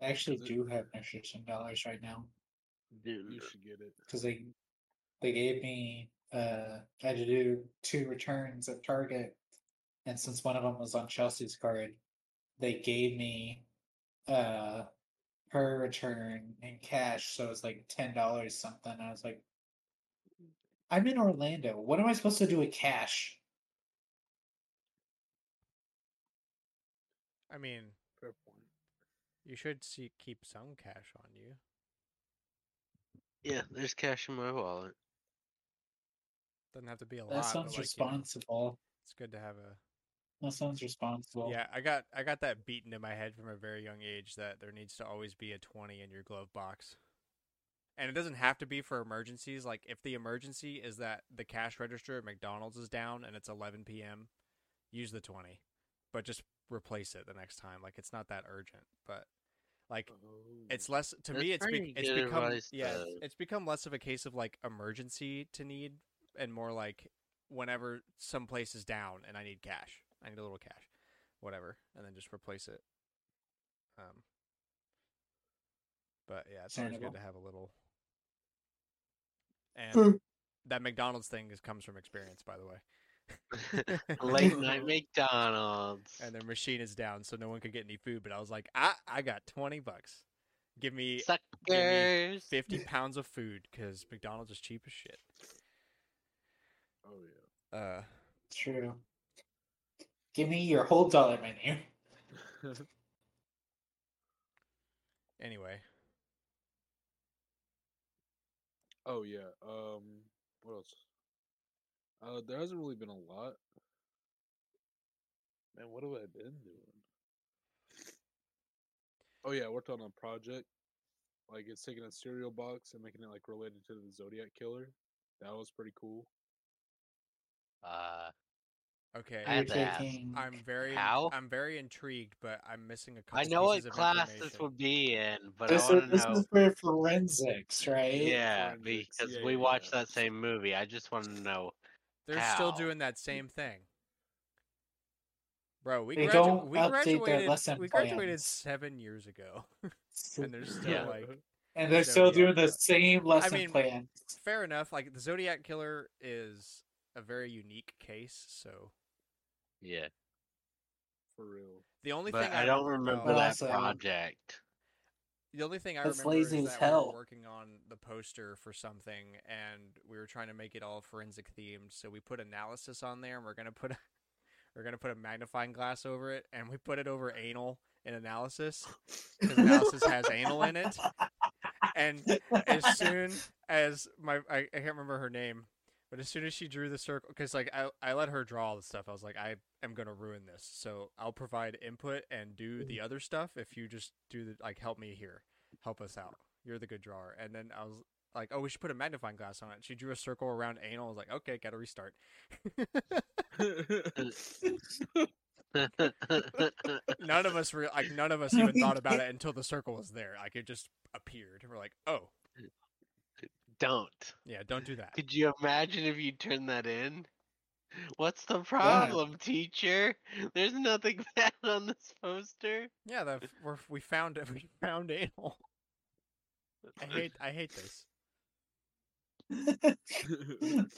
I actually Is it- do have an extra ten dollars right now Dude, You should get it. because they they gave me uh I had to do two returns at Target, and since one of them was on Chelsea's card, they gave me uh her return in cash, so it's like ten dollars something. I was like, I'm in Orlando. What am I supposed to do with cash? I mean, you should see keep some cash on you. yeah, there's cash in my wallet. Doesn't have to be a That lot. but, sounds like, you know, responsible. it's good to have a. That sounds responsible. Yeah, I got I got that beaten in my head from a very young age that there needs to always be a twenty in your glove box. And it doesn't have to be for emergencies. Like if the emergency is that the cash register at McDonald's is down and it's 11 p.m., use the 20, but just replace it the next time. Like it's not that urgent, but like Oh. it's less to That's me. It's be, it's become advice, yeah. It's, though. it's become less of a case of like emergency to need and more like whenever some place is down and I need cash, I need a little cash, whatever, and then just replace it. Um. But yeah, it's always good to have a little. And that McDonald's thing is, comes from experience, by the way. Late night McDonald's. and their machine is down, so no one could get any food. But I was like, I I got twenty bucks. Give me Suckers. 50 pounds of food because McDonald's is cheap as shit. Oh yeah. Uh, True. Give me your whole dollar menu. Anyway, oh yeah. Um. What else? Uh, there hasn't really been a lot. Man, what have I been doing? Oh yeah, I worked on a project. Like it's taking a cereal box and making it like related to the Zodiac killer. That was pretty cool. Uh, okay. I had You're to ask. taking- I'm very How? I'm very intrigued, but I'm missing a couple I know what class this would be in, but this I want is, to this know. is for forensics, right? Yeah, Forensics, because yeah, we yeah, watched yeah. that same movie. I just want to know. They're still doing that same thing. Bro, we, They gradu- don't we update their graduated lesson we graduated plans. 7 years ago. and they're still Yeah. like and they're still doing the same lesson mean, plan. fair enough. Like the Zodiac killer is a very unique case, so Yeah, For real. the only but thing I don't remember remember about- that also- project. The only thing I That's remember lazy is as that we hell. were working on the poster for something, and we were trying to make it all forensic themed. So we put analysis on there, and we're gonna put a, we're gonna put a magnifying glass over it, and we put it over anal in analysis because analysis has anal in it. And as soon as my I, I can't remember her name, but as soon as she drew the circle, because like I I let her draw all the stuff. I was like, I am gonna ruin this, so I'll provide input and do mm. the other stuff. If you just do the like, help me here, help us out. You're the good drawer. And then I was like, oh, we should put a magnifying glass on it. She drew a circle around anal. I was like, okay, gotta restart. none of us were like, none of us even thought about it until the circle was there. Like it just appeared. We're like, oh, Don't. yeah, don't do that. Could you imagine if you turned that in? What's the problem, teacher? There's nothing bad on this poster. Yeah, the we're, we found it. We found anal. I hate I hate this.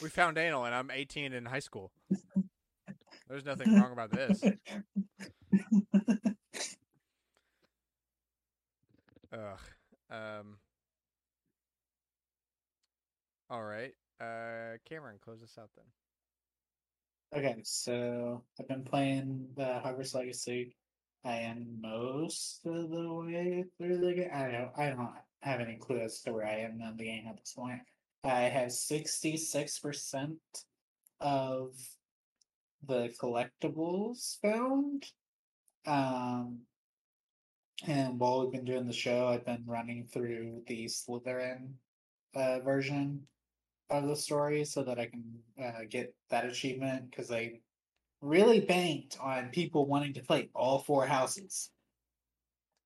We found anal, and I'm 18 in high school. There's nothing wrong about this. Ugh. Um. All right. Uh, Cameron, close us out then. Okay, so I've been playing the Hogwarts Legacy. I am most of the way through the game. I don't. I don't have any clue as to where I am in the game at this point. I have sixty-six percent of the collectibles found. Um, and while we've been doing the show, I've been running through the Slytherin uh, version of the story so that I can uh, get that achievement because I really banked on people wanting to play all four houses.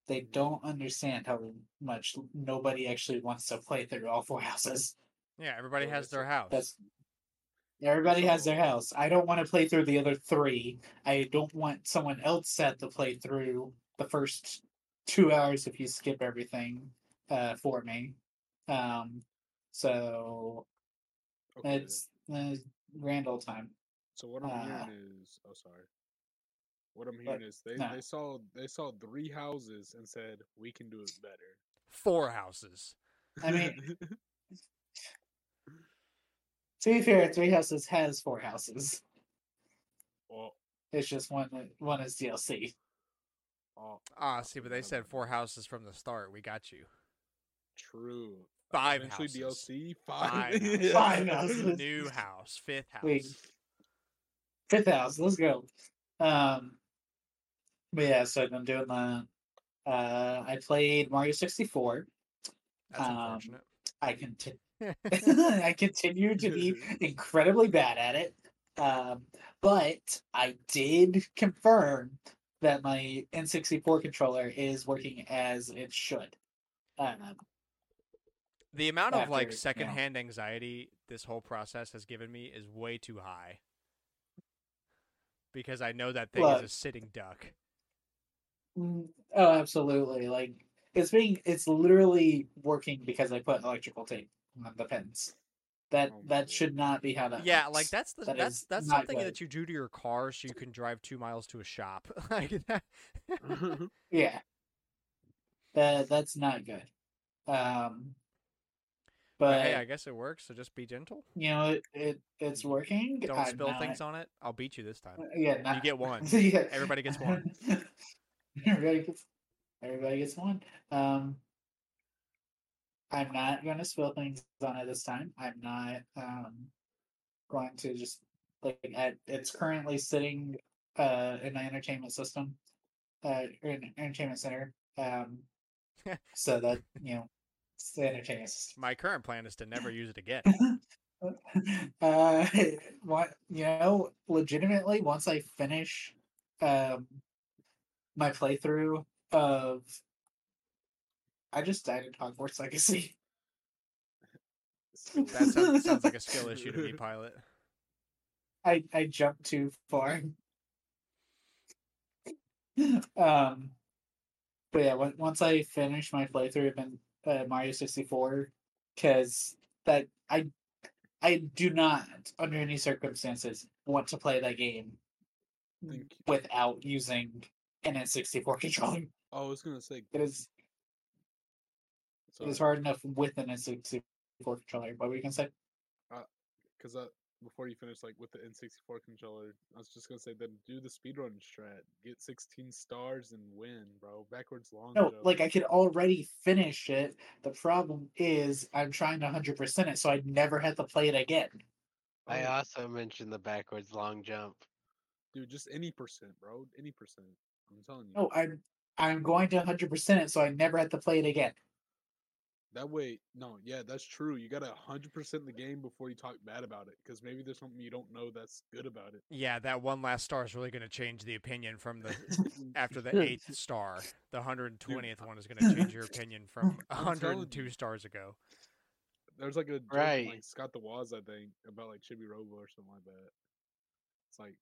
They don't understand how much nobody actually wants to play through all four houses. Yeah, everybody has their house. That's everybody has their house. I don't want to play through the other three. I don't want someone else set to play through the first two hours if you skip everything uh, for me. Um, so okay. it's uh, grand old time. So what I'm uh, hearing is, oh sorry. What I'm hearing is they, no. they saw they saw three houses and said we can do it better. Four houses. I mean- To be fair, Three Houses has four houses. well, It's just one one is DLC. oh, Ah, see, but they said four houses from the start. We got you. True. Five Eventually houses. DLC. Five Five. houses. Five houses. New house, fifth house. Wait. Fifth house, let's go. Um but yeah, so I've been doing that. Uh I played Mario 64. That's um, unfortunate. I continue I continue to be incredibly bad at it. Um, but I did confirm that my N64 controller is working as it should. Um, the amount of like after, you know. secondhand anxiety this whole process has given me is way too high. Because I know that thing Look. is a sitting duck. mm, oh, absolutely. Like it's being, it's literally working because I put electrical tape on the pins. That Oh that should not be how that. Yeah, works. like that's the That that's that's something good. that you do to your car so you can drive two miles to a shop. like that. Yeah. That that's not good. Um But but hey, I guess it works. So just be gentle. you know it, it it's working. Don't I'm spill not- things on it. I'll beat you this time. Yeah, not, You get one. Yeah. Everybody gets one. everybody gets everybody gets one. Um I'm not gonna spill things on it this time. I'm not um going to just like at, it's currently sitting uh in my entertainment system uh in entertainment center. Um so that you know it's the entertainment. My current plan is to never use it again. uh what you know legitimately once i finish um my playthrough of i just died in hogwarts legacy That sounds, sounds like a skill issue to me, pilot. i i jumped too far um but yeah once i finish my playthrough of in, uh, mario 64 because that i i do not under any circumstances want to play that game without using an N64 controller. Oh, I was gonna say. It is it Sorry. is hard enough with an N64 controller. Were you gonna say? because uh, before you finish, like with the N64 controller, I was just gonna say then do the speedrun strat, get 16 stars and win, bro. Backwards long No, jump. like I could already finish it. The problem is I'm trying to 100% it, so I never have to play it again. I also mentioned the backwards long jump. dude, just any percent, bro. Any percent. I'm telling you. No, I'm I'm going to 100% it, so I never have to play it again. That way, no, yeah, that's true. You gotta 100% the game before you talk bad about it, because maybe there's something you don't know that's good about it. Yeah, that one last star is really going to change the opinion from the after the eighth star. The hundred and twentieth one is going to change your opinion from I'm hundred telling and two you. stars ago. There's like a joke Right. like Scott the Woz, I think, about like Chibi Robo or something like that. It's like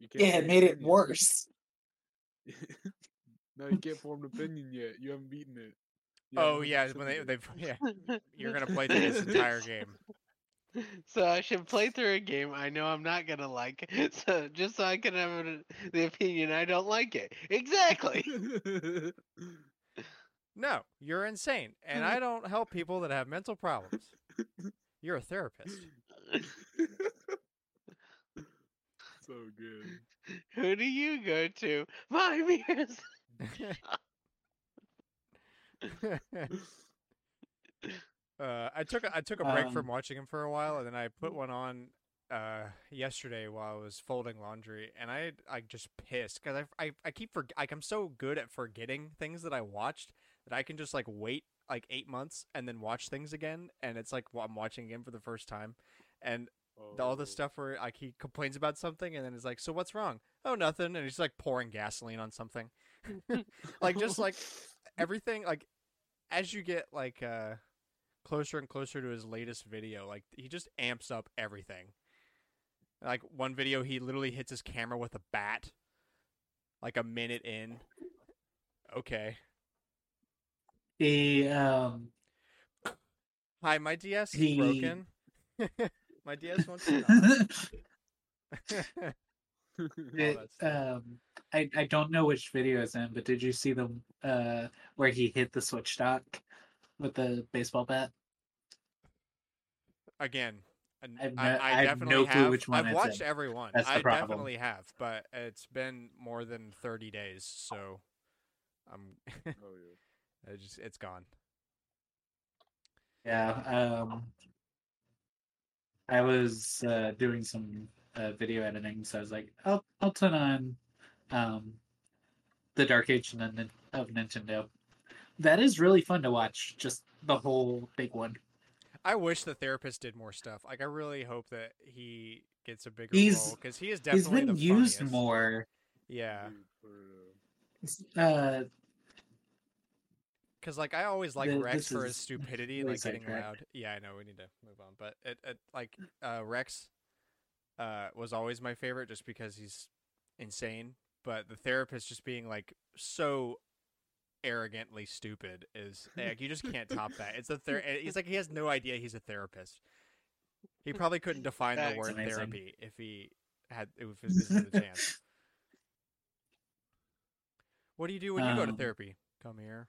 you can't. Yeah, it made it worse. no, you can't form an opinion yet. You haven't beaten it. Oh, you Oh yeah, when they they've yeah, you're going to play through this entire game. So I should play through a game I know I'm not gonna like, so just so I can have an- the opinion I don't like it. Exactly. No, you're insane, and I don't help people that have mental problems. You're a therapist. so good. Who do you go to? My muse. uh, I took a, I took a break from Um, watching him for a while, and then I put one on uh, yesterday while I was folding laundry, and I I just pissed because I, I I keep for like I'm so good at forgetting things that I watched that I can just like wait like eight months and then watch things again, and it's like well, I'm watching again for the first time, and the- all Oh. this stuff where like he complains about something and then is like, so what's wrong? Oh, nothing, and he's like pouring gasoline on something, like just like everything like as you get like uh closer and closer to his latest video, like he just amps up everything. Like one video, he literally hits his camera with a bat, like a minute in. Okay. The um Hi, my DS is He- broken. my DS wants to it, um I, I don't know which video it's in, but did you see the uh where he hit the switch dock with the baseball bat? Again, and I've I, no- I, I have definitely no clue have. which one I've watched in. every one. That's the I problem. definitely have, but it's been more than thirty days, so I'm. Oh yeah. it just it's gone. Yeah. Um I was uh doing some uh, video editing, so I was like, I'll I'll turn on um the Dark Age of Nintendo. That is really fun to watch, just the whole big one. I wish the therapist did more stuff. Like I really hope that he gets a bigger He's- role because he is He's definitely been the used funniest. more. Yeah, Dude, for, uh, because like I always like Th- Rex for his stupidity, really like getting sidetracked. loud. Yeah, I know we need to move on, but it, it like uh, Rex uh, was always my favorite just because he's insane. But the therapist just being like so arrogantly stupid is like you just can't top that. It's a ther- He's like he has no idea he's a therapist. He probably couldn't define the word amazing. therapy if he had if this had a chance. What do you do when you go to Um, therapy? Come here.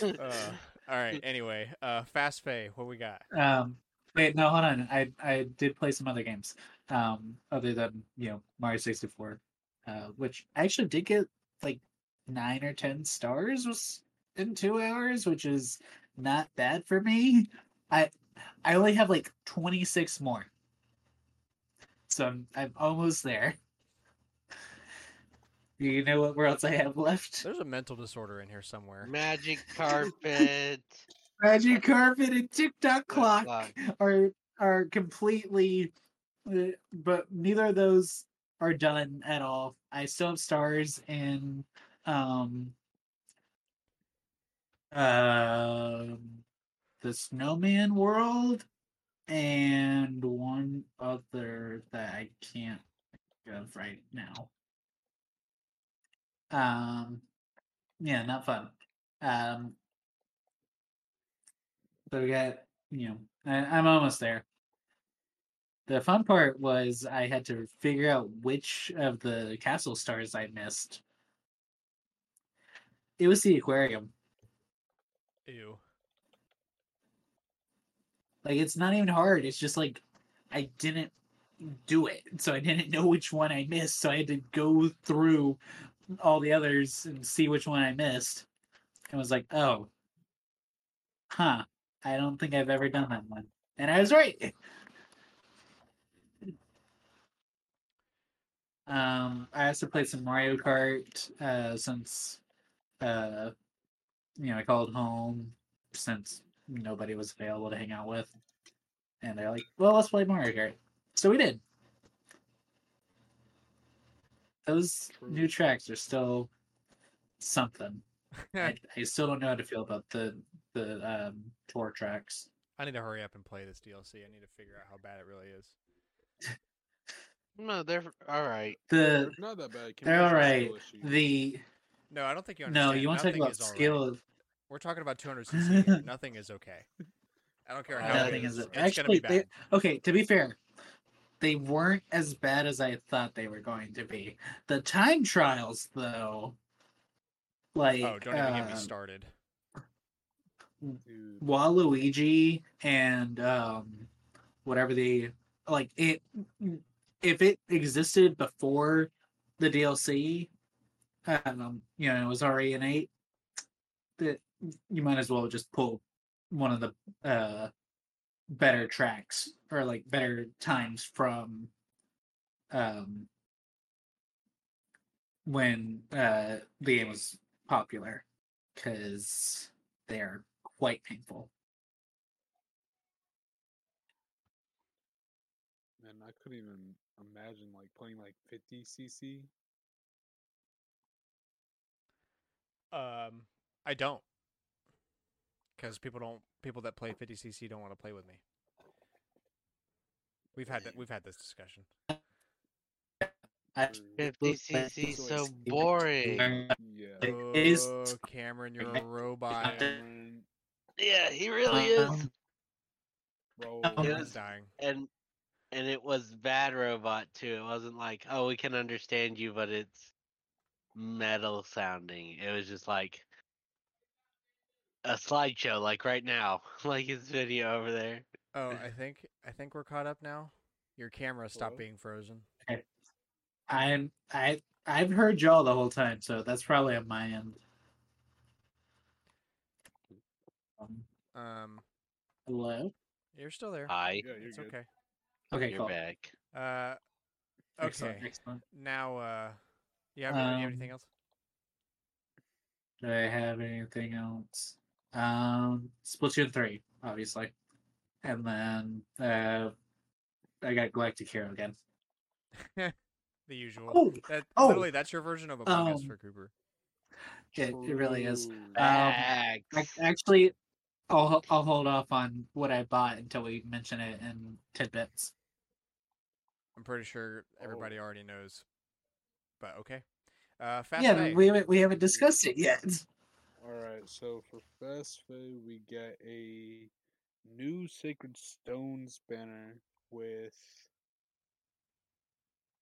Uh, all right. Anyway, uh, Fast Feh, what we got? Um, wait, no, hold on. I I did play some other games, um, other than you know Mario sixty four, uh, which I actually did get like nine or ten stars was in two hours, which is not bad for me. I I only have like twenty six more, so I'm I'm almost there. You know what? Where else I have left? There's a mental disorder in here somewhere. Magic carpet. Magic carpet and Tick Tock Clock. clock. are are completely uh, but neither of those are done at all i still have stars in um um the snowman world and one other that i can't think of right now um yeah not fun um so we got you know I, i'm almost there the fun part was I had to figure out which of the castle stars I missed. It was the aquarium. Ew. Like it's not even hard. It's just like I didn't do it. So I didn't know which one I missed. So I had to go through all the others and see which one I missed. And was like, oh. Huh. I don't think I've ever done that one. And I was right. Um, I also played some Mario Kart uh, since, uh, you know, I called home since nobody was available to hang out with, and they're like, "Well, let's play Mario Kart." So we did. Those new tracks are still something. I, I still don't know how to feel about the the um, tour tracks. I need to hurry up and play this DLC. I need to figure out how bad it really is. No, they're all right. The They're not that bad. Can they're a all skill right. issue. The No, I don't think you Understand. no, you want to talk about is all right. skill. We're talking about 200 cc. Nothing is okay. I don't care Uh, how Nothing it is is. It's gonna be Actually, they- Okay, to be fair, they weren't as bad as I thought they were going to be. The time trials, though, like Oh, don't even get me uh, started. Dude, Waluigi and um, whatever the like it. If it existed before the DLC, um, you know, it was already an eight. That you might as well just pull one of the uh better tracks or like better times from um when uh the game was popular because they're quite painful man, I couldn't even imagine like playing like 50 cc. Um, I don't, because people don't. People that play 50cc don't want to play with me. We've had that. We've had this discussion. I True. 50 cc so boring. Yeah. It is- Oh, Cameron, you're a robot. Cameron, Yeah, he really is. Um, bro. Um, He's was- dying. And and it was bad robot too. It wasn't like, oh, we can understand you, but it's metal sounding. It was just like a slideshow, like right now, like his video over there. Oh, I think I think we're caught up now. Your camera stopped Hello? being frozen. I'm I I've heard y'all the whole time, so that's probably on my end. Um, Um, hello. you're still there. Hi, Yeah, you're it's good. okay. Okay, you're cool. back. Uh, Excellent, okay. excellent. Now, uh, you have, you have anything Um, else? Do I have anything else? Um, Splatoon three, obviously, and then uh, I got Galactic Hero again. The usual. Oh, That oh, literally, that's your version of Among Us um, for Cooper. it, it really is. True. Um, I, actually, I'll I'll hold off on what I bought until we mention it in tidbits. I'm pretty sure Oh. everybody already knows. But okay. Uh, Fast yeah, Pay. we haven't we haven't discussed it yet. All right, so for Fast Feh, we get a new Sacred Stones banner with,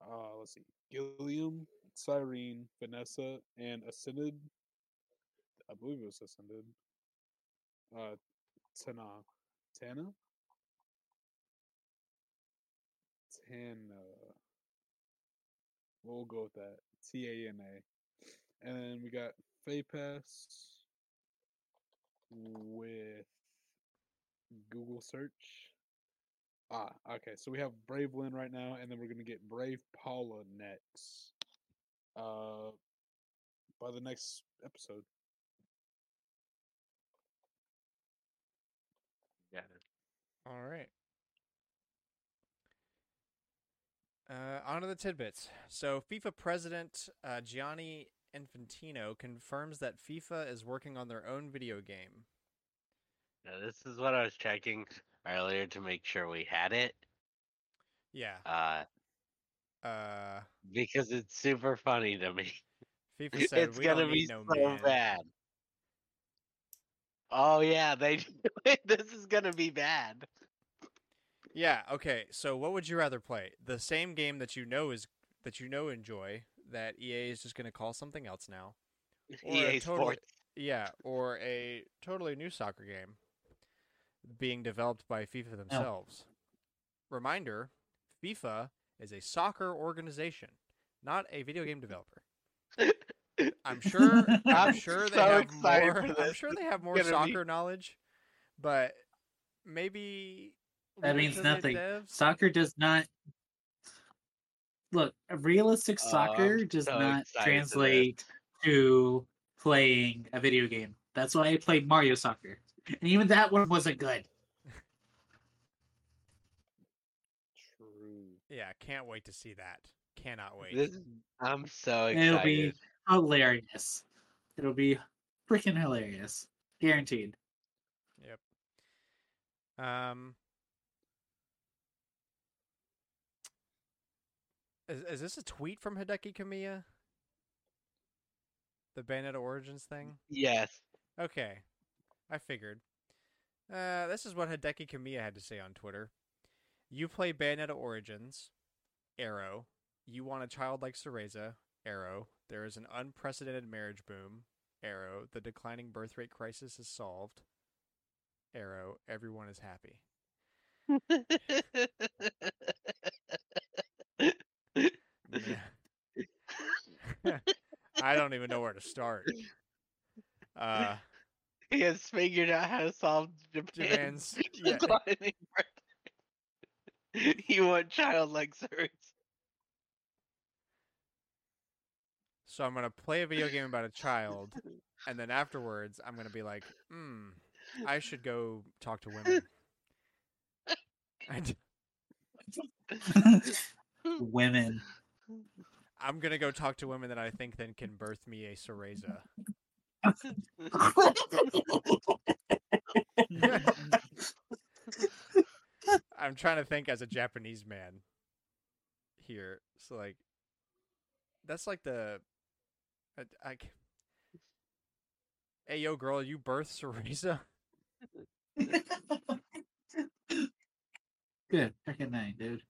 uh, let's see, Gilliam, Syrene, Vanessa, and Ascended. I believe it was suspended. Uh, Tana, Tana, Tana. We'll go with that. T A N A. And then we got Feh Pass with Google search. Ah, okay. So we have Brave Lyn right now, and then we're gonna get Brave Paula next. Uh, by the next episode. Yeah. All right. Uh, on to the tidbits. So, FIFA president uh, Gianni Infantino confirms that FIFA is working on their own video game. Now, this is what I was checking earlier to make sure we had it. Yeah. Uh, Uh, because it's super funny to me. FIFA said it's we gonna be no so man. bad. Oh yeah, they. this is gonna be bad. Yeah. Okay. So, what would you rather play? The same game that you know is that you know enjoy that EA is just going to call something else now. Or EA totally- Sports. Yeah, or a totally new soccer game being developed by FIFA themselves. Reminder: FIFA is a soccer organization, not a video game developer. I'm sure. I'm I'm sure they so have more. I'm sure they have more gonna be- soccer knowledge, but maybe That means nothing. devs? Soccer does not look. Realistic oh, I'm soccer does so not excited for translate to playing a video game. That's why I played Mario Soccer, and even that one wasn't good. True. Yeah, can't wait to see that. Cannot wait. This, I'm so excited. It'll be hilarious. It'll be freaking hilarious, guaranteed. Yep. Um. Is is this a tweet from Hideki Kamiya? The Bayonetta Origins thing? Yes. Okay. I figured. Uh, this is what Hideki Kamiya had to say on Twitter. You play Bayonetta Origins, Arrow. You want a child like Cereza, Arrow. There is an unprecedented marriage boom, Arrow. The declining birth rate crisis is solved, Arrow. Everyone is happy. I don't even know where to start. Uh, he has figured out how to solve Japan's Japan's yeah, declining birth. You want child like So I'm gonna play a video game about a child, and then afterwards I'm gonna be like, hmm, I should go talk to women. And Women. I'm gonna go talk to women that I think then can birth me a Cereza. I'm trying to think as a Japanese man here. So like, that's like the, I, I Hey yo, girl, you birth Cereza? Good freaking night, dude.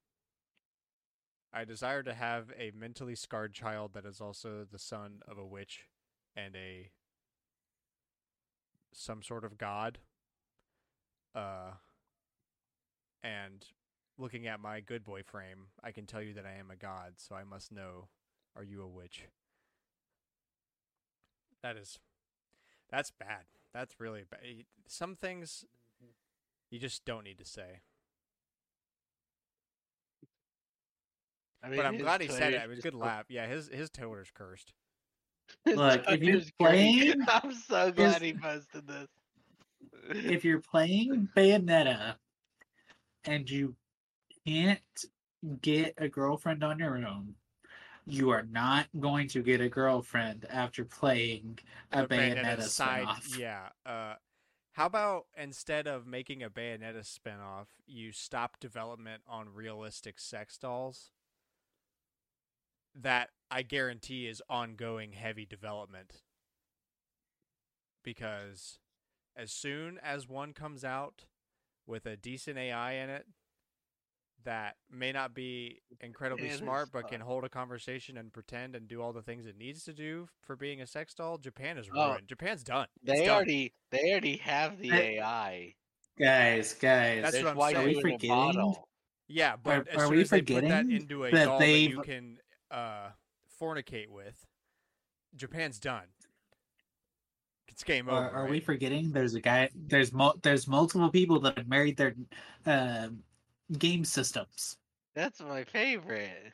I desire to have a mentally scarred child that is also the son of a witch and a some sort of god. Uh and looking at my good boy frame, I can tell you that I am a god, so I must know are you a witch? That is that's bad. That's really bad. Some things mm-hmm. you just don't need to say. I But I'm glad he said it. It was a good laugh. Yeah, his his Twitter's cursed. his Look, if you're playing- I'm so glad he posted this. if you're playing Bayonetta and you can't get a girlfriend on your own, you are not going to get a girlfriend after playing a the Bayonetta, side. spin-off. Yeah. Uh, how about instead of making a Bayonetta spinoff, you stop development on realistic sex dolls? That I guarantee is ongoing heavy development. Because as soon as one comes out with a decent AI in it, that may not be incredibly smart but can hold a conversation and pretend and do all the things it needs to do for being a sex doll, Japan is Oh. ruined. Japan's done. It's They done. already they already have the AI. Guys, guys. That's There's what I'm white saying. Are we a forgetting? Yeah, but as are soon we as they put that forgetting into a that doll that you they've- can uh, fornicate with, Japan's done. It's game over. Are, are we forgetting? There's a guy. There's mul- There's multiple people that have married their uh, game systems. That's my favorite.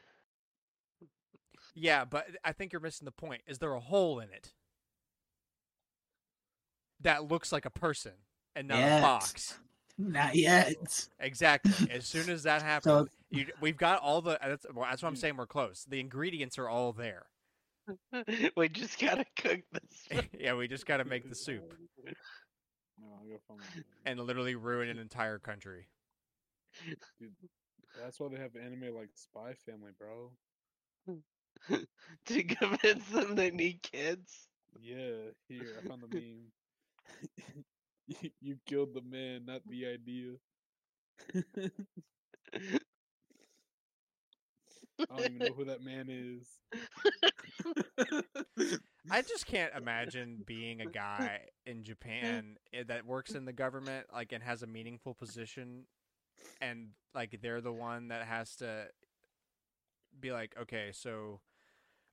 Yeah, but I think you're missing the point. Is there a hole in it that looks like a person and not Yes. a box? Not yet. Exactly. As soon as that happens, So- you, we've got all the. That's, well, that's what I'm saying. We're close. The ingredients are all there. we just gotta cook this. yeah, we just got to make the soup No, I'll go and literally ruin an entire country. Dude, that's why they have anime like Spy Family, bro. to convince them they need kids. Yeah, here I found the meme. you, you killed the man, not the idea. I don't even know who that man is. I just can't imagine being a guy in Japan eh, that works in the government, like, and has a meaningful position, and like they're the one that has to be like, okay, so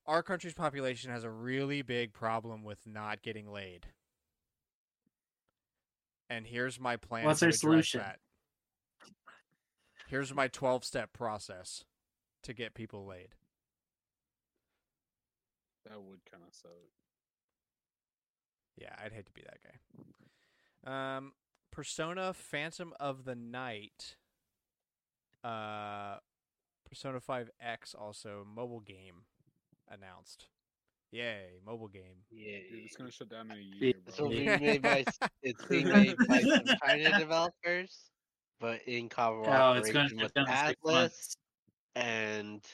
our country's population has a really big problem with not getting laid, and here's my plan. What's to our solution? That. Here's my twelve-step process to get people laid. that would kind of suck. Yeah, I'd hate to be that guy. Um, Persona Phantom of the Night. Uh, Persona 5X also mobile game announced. Yay, mobile game. Yeah. It's gonna shut down in a Yeah, year, This bro. will be made by it's being made by some China developers, but in Oh, it's going to with down in six Atlus and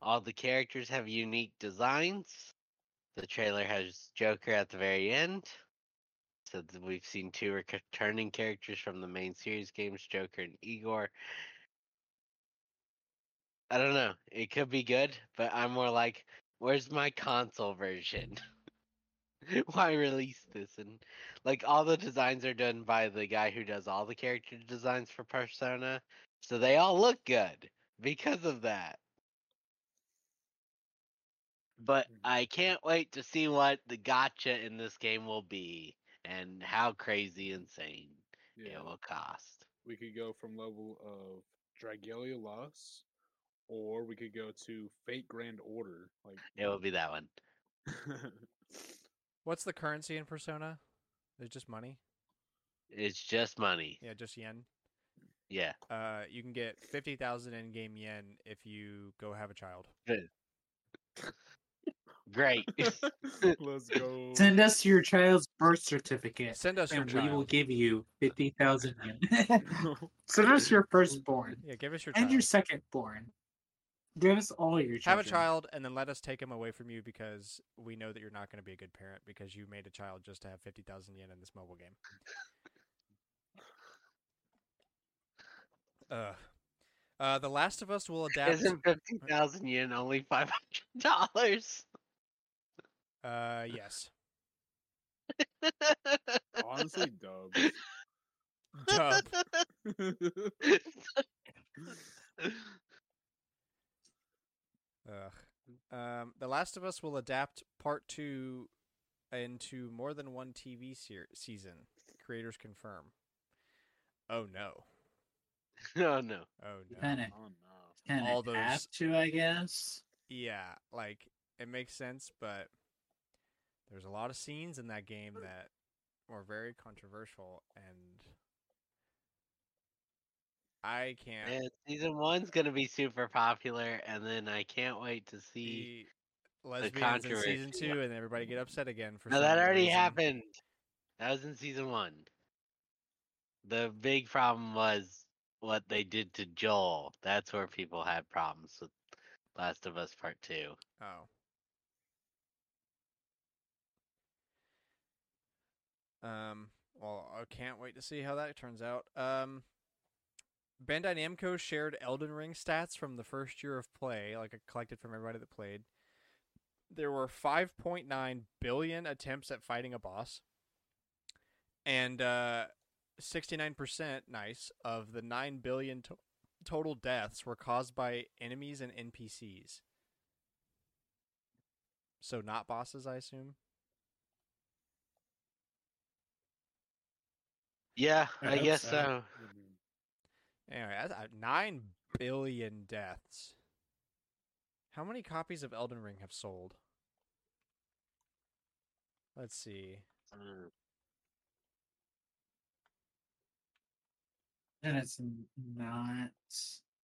all the characters have unique designs. The trailer has Joker at the very end. So we've seen two returning characters from the main series games, Joker and Igor. I don't know. It could be good, but I'm more like, where's my console version? Why release this? And like all the designs are done by the guy who does all the character designs for Persona. So they all look good because of that. But Mhm. I can't wait to see what the gacha in this game will be and how crazy insane Yeah, it will cost. we could go from level of Dragalia Lost, or we could go to Fate Grand Order. Like, It will be that one. What's the currency in Persona? Is it just money? It's just money. Yeah, just yen. Yeah. Uh, you can get fifty thousand in-game yen if you go have a child. Great. let's go. Send us your child's birth certificate, Send us your and we will give you fifty thousand yen. Send us your firstborn Yeah, give us your and child. your secondborn. Give us all your children. Have a child and then let us take him away from you because we know that you're not going to be a good parent because you made a child just to have 50,000 yen in this mobile game. Uh, uh, The Last of Us will adapt. Isn't fifty thousand yen only five hundred dollars? Uh, yes. Honestly, dubs. Dub. Ugh. Um, the Last of Us will adapt part two into more than one TV ser- season. Creators confirm. Oh no! oh no. Oh no! Kind of, oh no. kind all of those- have to, I guess. Yeah, like it makes sense, but there's a lot of scenes in that game that were very controversial, and I can't. Man, season one's gonna be super popular, and then I can't wait to see. the lesbians in season two, and everybody get upset again for No, that already reason. happened. That was in season one. The big problem was what they did to Joel. That's where people had problems with Last of Us Part Two. Oh. Um. Well, I can't wait to see how that turns out. Um. Bandai Namco shared Elden Ring stats from the first year of play, like I collected from everybody that played. There were 5.9 billion attempts at fighting a boss, and uh, 69%, nice, of the 9 billion to- total deaths were caused by enemies and NPCs. So, not bosses, I assume. Yeah, I I guess so. so. Anyway, that's uh, 9 billion deaths. How many copies of Elden Ring have sold? Let's see. Mm. And it's not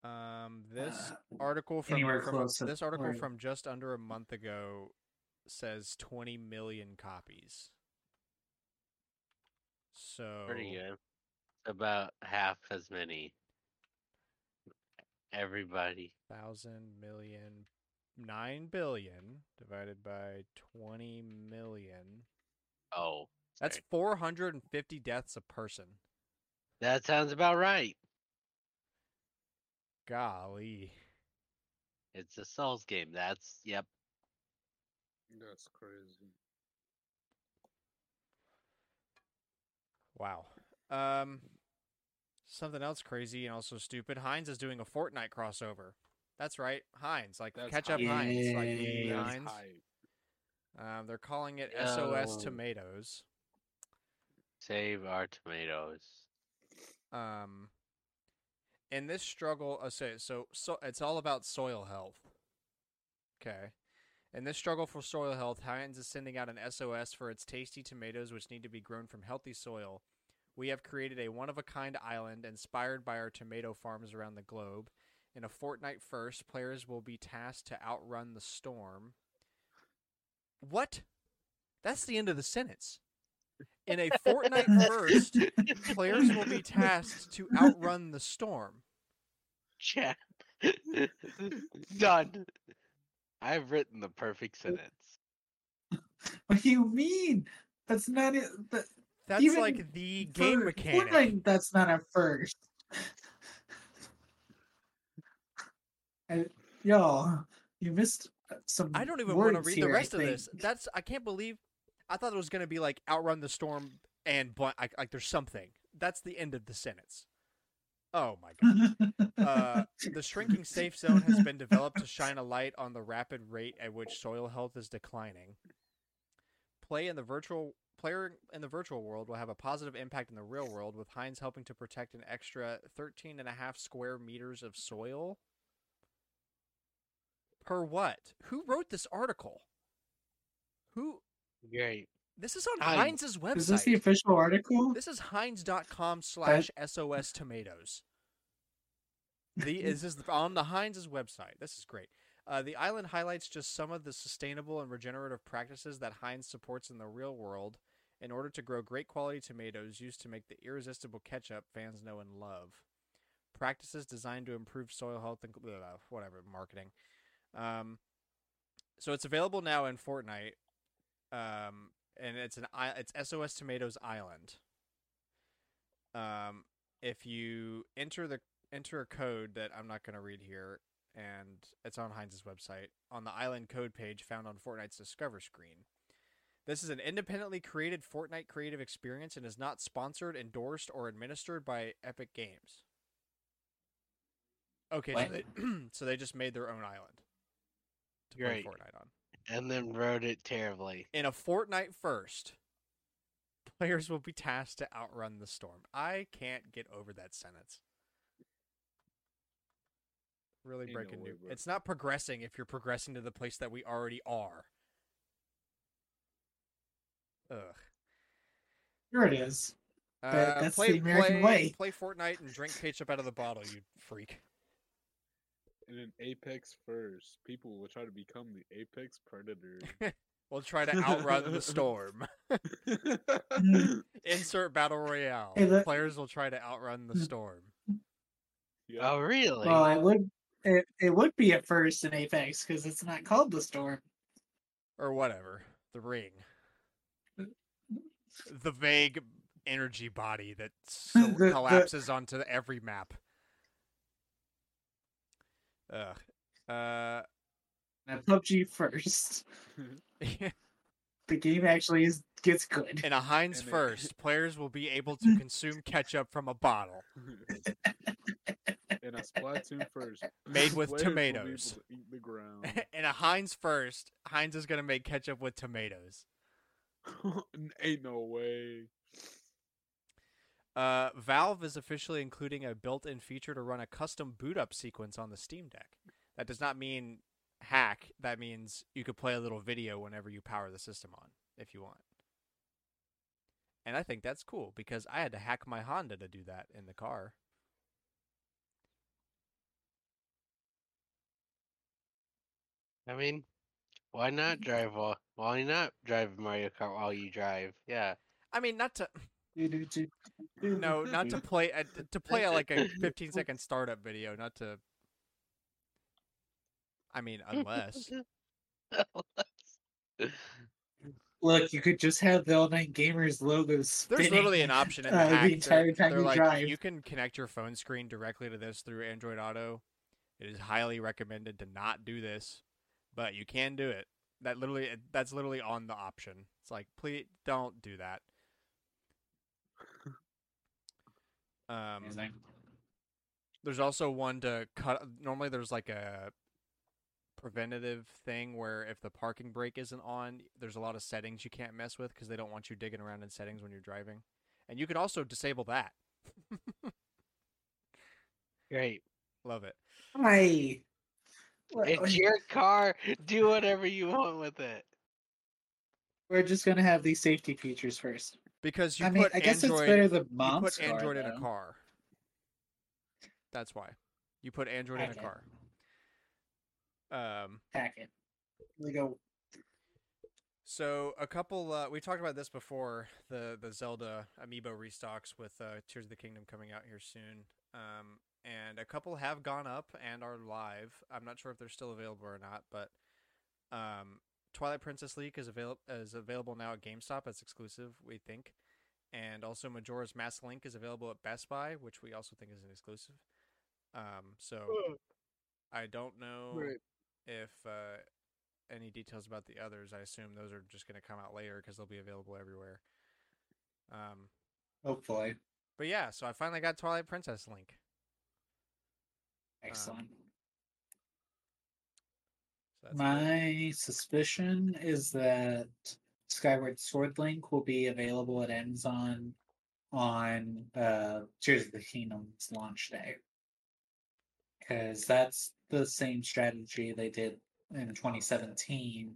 Um, this uh, article from, anywhere from close this article where- from just under a month ago says 20 million copies. So Pretty good. About half as many. Everybody. thousand million, nine billion divided by 20 million. Oh. That's 450 deaths a person. That sounds about right. Golly. It's a Souls game. That's yep. That's crazy. Wow. Um, something else crazy and also stupid. Heinz is doing a Fortnite crossover. That's right, Heinz, like That's ketchup hype. Heinz, like the Yay. That's Heinz. Um, they're calling it SOS Yo. Tomatoes. Save our tomatoes. Um, in this struggle, uh, so, so so it's all about soil health. Okay. In this struggle for soil health, Heinz is sending out an SOS for its tasty tomatoes, which need to be grown from healthy soil. We have created a one of a kind island inspired by our tomato farms around the globe. In a Fortnite first, players will be tasked to outrun the storm. What? That's the end of the sentence. In a Fortnite first, players will be tasked to outrun the storm. Chat. Done. I've written the perfect sentence. What do you mean? That's not it. That, That's Even like the game for mechanic. Fortnite, that's not a first. I, yo, you missed uh, some. I don't even want to read here, the I rest of this. That's I can't believe. I thought it was going to be like outrun the storm and but like, like there's something. That's the end of the sentence. Oh my god. Uh, the shrinking safe zone has been developed to shine a light on the rapid rate at which soil health is declining. Play in the virtual player in the virtual world will have a positive impact in the real world, with Heinz helping to protect an extra 13 and a half square meters of soil. Per what? Who wrote this article? Who? Great. This is on Heinz. Heinz's website. Is this the official article? This is Heinz.com slash SOS tomatoes. The is this on the Heinz's website. This is great. Uh, the island highlights just some of the sustainable and regenerative practices that Heinz supports in the real world in order to grow great quality tomatoes used to make the irresistible ketchup fans know and love. Practices designed to improve soil health and blah, blah, whatever marketing. Um, so it's available now in Fortnite. Um, and it's an it's SOS Tomatoes Island. Um, if you enter the enter a code that I'm not going to read here, and it's on Heinz's website on the island code page found on Fortnite's Discover screen. This is an independently created Fortnite creative experience and is not sponsored, endorsed, or administered by Epic Games. Okay, so they, so they just made their own island to Great. play Fortnite on And then wrote it terribly. in a Fortnite first, players will be tasked to outrun the storm. I can't get over that sentence. Really Ain't breaking no new. bro. It's not progressing if you're progressing to the place that we already are. Ugh. Here it is. Uh, That- that's play, the American play, way. Play Fortnite and drink ketchup out of the bottle, you freak. And then Apex first. People will try to become the Apex Predator. We'll try to outrun the storm. Insert battle royale. Hey, that- Players will try to outrun the storm. yeah. Oh, really? Well, it would. It, it would be at first in Apex because it's not called the storm. or whatever the ring the vague energy body that so The- the- collapses onto every map Ugh. Uh, Now PUBG first. The game actually is gets good. in a Heinz And it- first, players will be able to consume ketchup from a bottle. In a Splatoon first. Made with players will tomatoes. to eat the ground. in a Heinz first, Heinz is gonna make ketchup with tomatoes. Ain't no way. Uh, Valve is officially including a built-in feature to run a custom boot up sequence on the Steam Deck. That does not mean hack. That means you could play a little video whenever you power the system on, if you want. And I think that's cool because I had to hack my Honda to do that in the car. I mean, why not drive while why not drive Mario Kart while you drive? Yeah. I mean, not to no, not to play uh, to play a, like a 15 second startup video, not to. I mean, unless Look, you could just have the All Night Gamers logo spinning. There's literally an option in the uh, the entire time they're you like, drive. You can connect your phone screen directly to this through Android Auto. It is highly recommended to not do this, but you can do it. That literally, that's literally on the option. It's like, please don't do that. Um, there's also one to cut. Normally, there's like a preventative thing where if the parking brake isn't on, there's a lot of settings you can't mess with because they don't want you digging around in settings when you're driving. And you can also disable that. Great. Love it. Hi. It's your car. Do whatever you want with it. We're just gonna have these safety features first. Because you I mean, put I guess Android, it's better than you mom's put Android in a car. That's why. You put Android in a Okay. car. Um, Hack it. We go. So a couple, uh, we talked about this before the the Zelda amiibo restocks with uh, Tears of the Kingdom coming out here soon, um, and a couple have gone up and are live. I'm not sure if they're still available or not, but um, Twilight Princess Link is available is available now at GameStop as exclusive, we think, and also Majora's Mask Link is available at Best Buy, which we also think is an exclusive. Um, so I don't know Right. if uh, any details about the others. I assume those are just going to come out later because they'll be available everywhere. Um, Hopefully. but yeah, so I finally got Twilight Princess Link. Excellent. So that's good. My suspicion is that Skyward Sword Link will be available at Amazon on uh, Tears of the Kingdom's launch day. Because that's the same strategy they did in 2017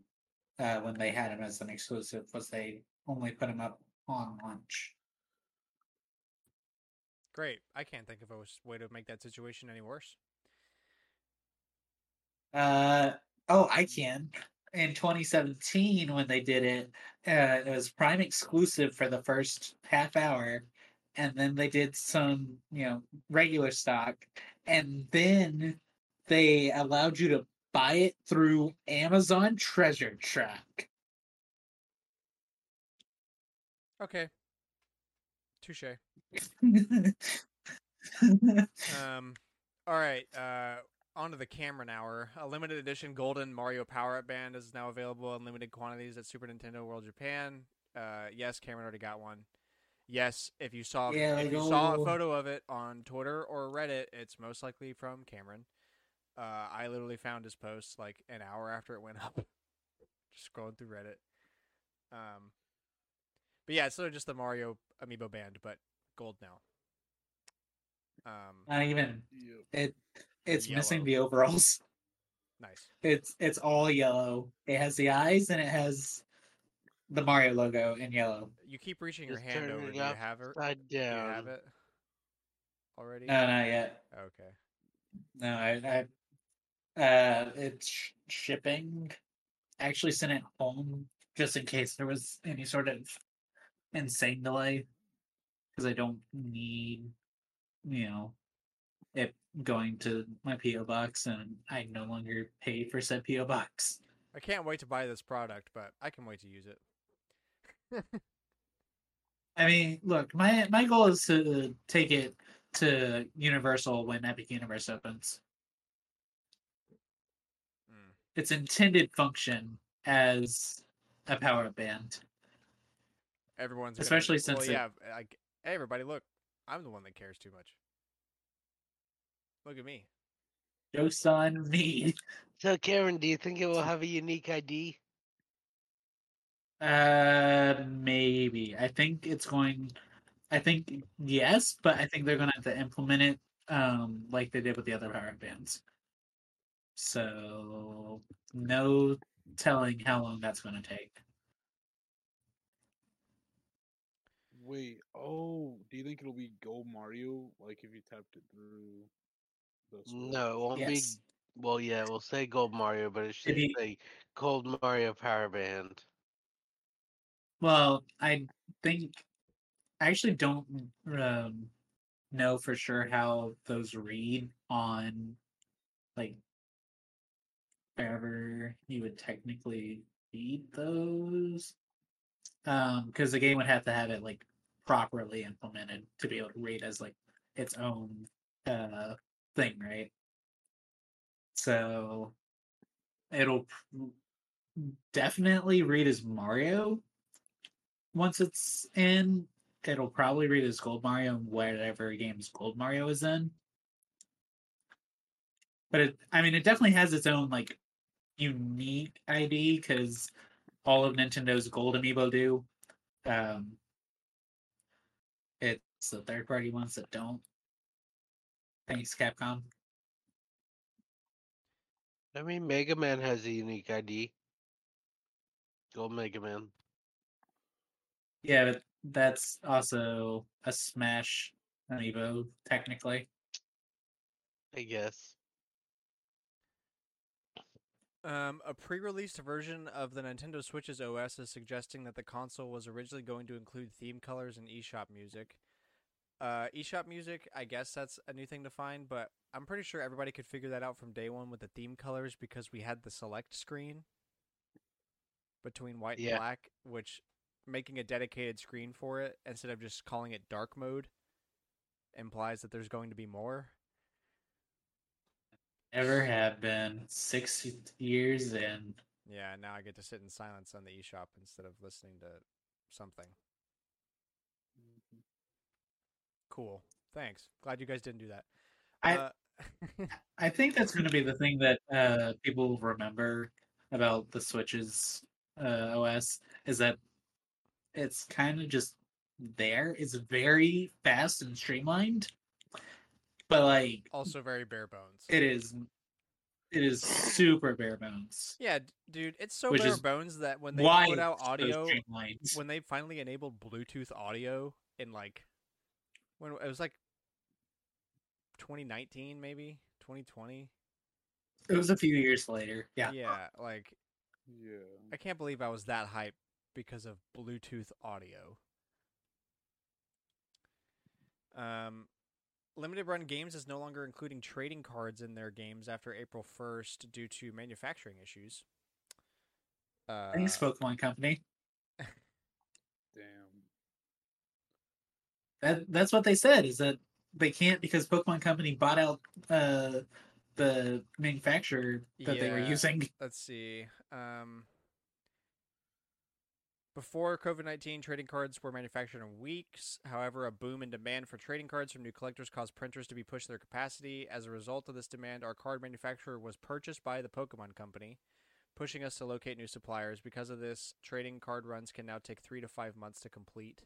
uh, when they had him as an exclusive, was they only put him up on launch. Great. I can't think of a way to make that situation any worse. Uh oh, I can. In 2017, when they did it, uh, it was Prime exclusive for the first half hour, and then they did some, you know, regular stock, and then they allowed you to buy it through Amazon Treasure Truck. Okay. Touche. Um, all right. Uh, on to the Cameron Hour. A limited edition Golden Mario Power Up Band is now available in limited quantities at Super Nintendo World Japan. Uh, yes, Cameron already got one. Yes, if you saw Yeah, if like, you saw a photo of it on Twitter or Reddit, it's most likely from Cameron. Uh, I literally found his post like an hour after it went up. just scrolling through Reddit. Um, but yeah, it's sort of just the Mario Amiibo band, but gold now. Um, Not even Yep. it. It's missing the overalls. nice. It's it's all yellow. It has the eyes and it has the Mario logo in yellow. You keep reaching your Just hand over. it Do you have it? I Do you have it already? No, not yet. Okay. No, I, I uh, it's sh- shipping. I actually sent it home just in case there was any sort of insane delay, because I don't need, you know, it going to my PO box, and I no longer pay for said PO box. I can't wait to buy this product, but I can wait to use it. I mean, look, my my goal is to take it to Universal when Epic Universe opens. Hmm. its intended function as a power up band. Everyone's gonna- Especially well, since it- yeah, like hey, everybody, look, I'm the one that cares too much. Look at me. Jokes on me. So, Karen, do you think it will have a unique ID? Uh, maybe. I think it's going. I think yes, but I think they're going to have to implement it, um, like they did with the other power bands. So no telling how long that's going to take. Wait, oh, do you think it'll be Gold Mario? Like if you tapped it through the Switch? No, it won't be. Well, yeah, we'll say Gold Mario, but it should Maybe- say Gold Mario Power Band. Well, I think I actually don't um, know for sure how those read on like wherever you would technically read those. Um, because the game would have to have it like properly implemented to be able to read as like its own uh thing, right? So it'll definitely read as Mario once it's in. It'll probably read as Gold Mario in whatever game's Gold Mario is in. But it, I mean, it definitely has its own like unique ID because all of Nintendo's Gold Amiibo do. Um, it's the third party ones that don't. Thanks, Capcom. I mean, Mega Man has a unique ID. Gold Mega Man. Yeah, but that's also a Smash Amiibo, technically. I guess. Um, a pre-released version of the Nintendo Switch's OS is suggesting that the console was originally going to include theme colors and eShop music. Uh, eShop music, I guess that's a new thing to find, but I'm pretty sure everybody could figure that out from day one with the theme colors because we had the select screen between white and black, which making a dedicated screen for it instead of just calling it dark mode implies that there's going to be more. Ever have been six years in. Yeah, now I get to sit in silence on the eShop instead of listening to something. Cool. Thanks. Glad you guys didn't do that. I- uh, I think that's going to be the thing that uh, people will remember about the Switch's uh, OS is that it's kind of just there. It's very fast and streamlined, but like also very bare bones. it is, it is super bare bones. yeah, dude, it's so Which bare bones that when they put out audio, when they finally enabled Bluetooth audio in like when it was like 2019 maybe 2020 It was a few years later. Yeah. yeah like Yeah. i can't believe i was that hyped because of bluetooth audio um limited run games is no longer including trading cards in their games after april 1st due to manufacturing issues uh, Thanks, Pokemon Company. Damn. That that's what they said is that they can't because Pokemon Company bought out uh, the manufacturer that they were using. let's see. Um, before COVID 19, trading cards were manufactured in weeks. However, a boom in demand for trading cards from new collectors caused printers to be pushed to their capacity. As a result of this demand, our card manufacturer was purchased by the Pokemon Company, pushing us to locate new suppliers. Because of this, trading card runs can now take three to five months to complete.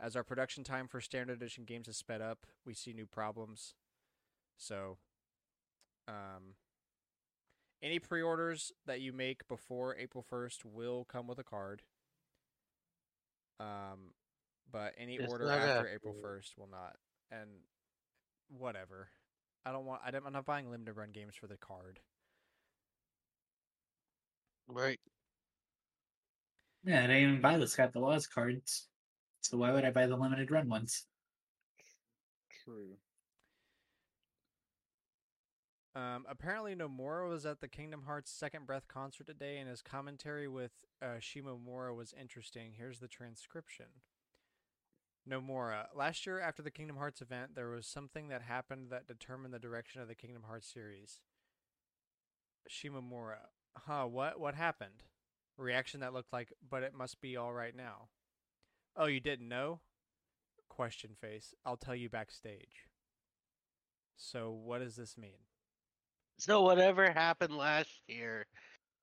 As our production time for standard edition games has sped up, we see new problems. So, um, any pre-orders that you make before April 1st will come with a card. Um, but any It's order after a- April 1st will not. And whatever. I don't want I don't, I'm not buying limited run games for the card. Right. Yeah, I didn't even buy the Scott the Woz cards. So why would I buy the limited run ones? True. Um, apparently Nomura was at the Kingdom Hearts Second Breath concert today, and his commentary with uh, Shimomura was interesting. Here's the transcription. Nomura. Last year, after the Kingdom Hearts event, there was something that happened that determined the direction of the Kingdom Hearts series. Shimomura. Huh, what what happened? Reaction that looked like, but it must be all right now. Oh, you didn't know? Question face. I'll tell you backstage. So, what does this mean? So whatever happened last year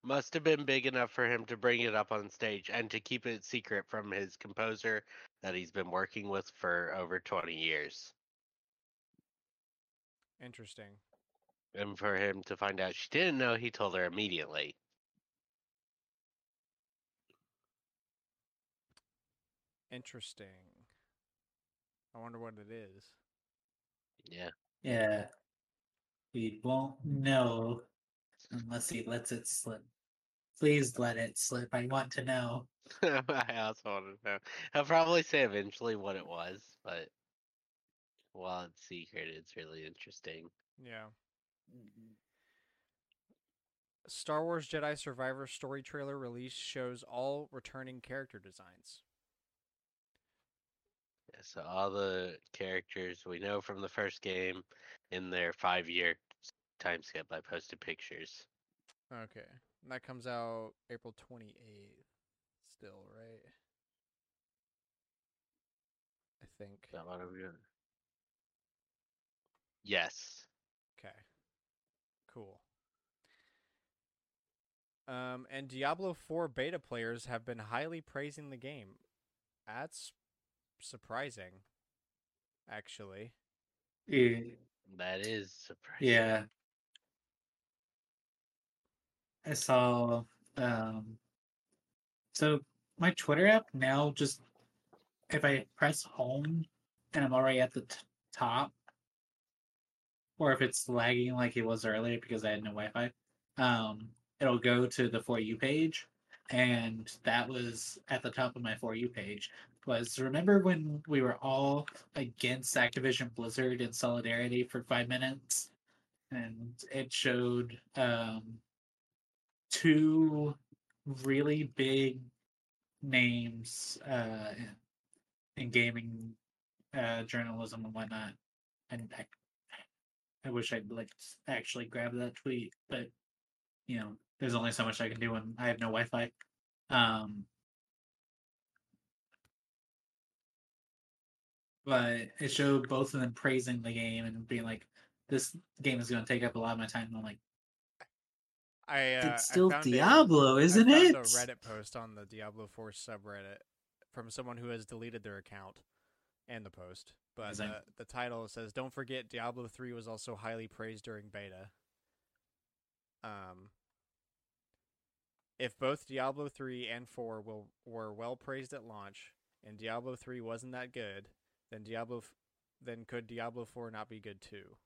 must have been big enough for him to bring it up on stage and to keep it secret from his composer that he's been working with for over 20 years. Interesting. And for him to find out she didn't know, he told her immediately. Interesting. I wonder what it is. Yeah. Yeah. We won't know unless he lets it slip. Please let it slip. I want to know. I also want to know. I'll probably say eventually what it was, but while it's secret, it's really interesting. Yeah. Mhm. Star Wars Jedi Survivor story trailer release shows all returning character designs. So all the characters we know from the first game in their five-year time skip, I posted pictures. Okay. And that comes out April 28th. Still, right? I think. Is that what I'm? Yes. Okay. Cool. Um, and Diablo 4 beta players have been highly praising the game. That's surprising, actually. Yeah. That is surprising. Yeah. I saw um so my Twitter app now just if I press home and I'm already at the t- top or if it's lagging like it was earlier because I had no Wi-Fi, um it'll go to the for you page and that was at the top of my for you page was remember when we were all against Activision Blizzard in solidarity for 5 minutes and it showed um, two really big names uh, in, in gaming uh, journalism and whatnot. And I, I wish I'd like actually grab that tweet, but you know, there's only so much I can do when I have no Wi-Fi. Um, but it showed both of them praising the game and being like, "This game is going to take up a lot of my time." And I'm like, I uh, "It's I still found Diablo, I isn't found it?" a Reddit post on the Diablo 4 subreddit from someone who has deleted their account and the post. But Amazing. the, the title says, "Don't forget, Diablo 3 was also highly praised during beta." Um, if both Diablo 3 and 4 will, were well praised at launch, and Diablo 3 wasn't that good, then Diablo, f- then could Diablo 4 not be good too?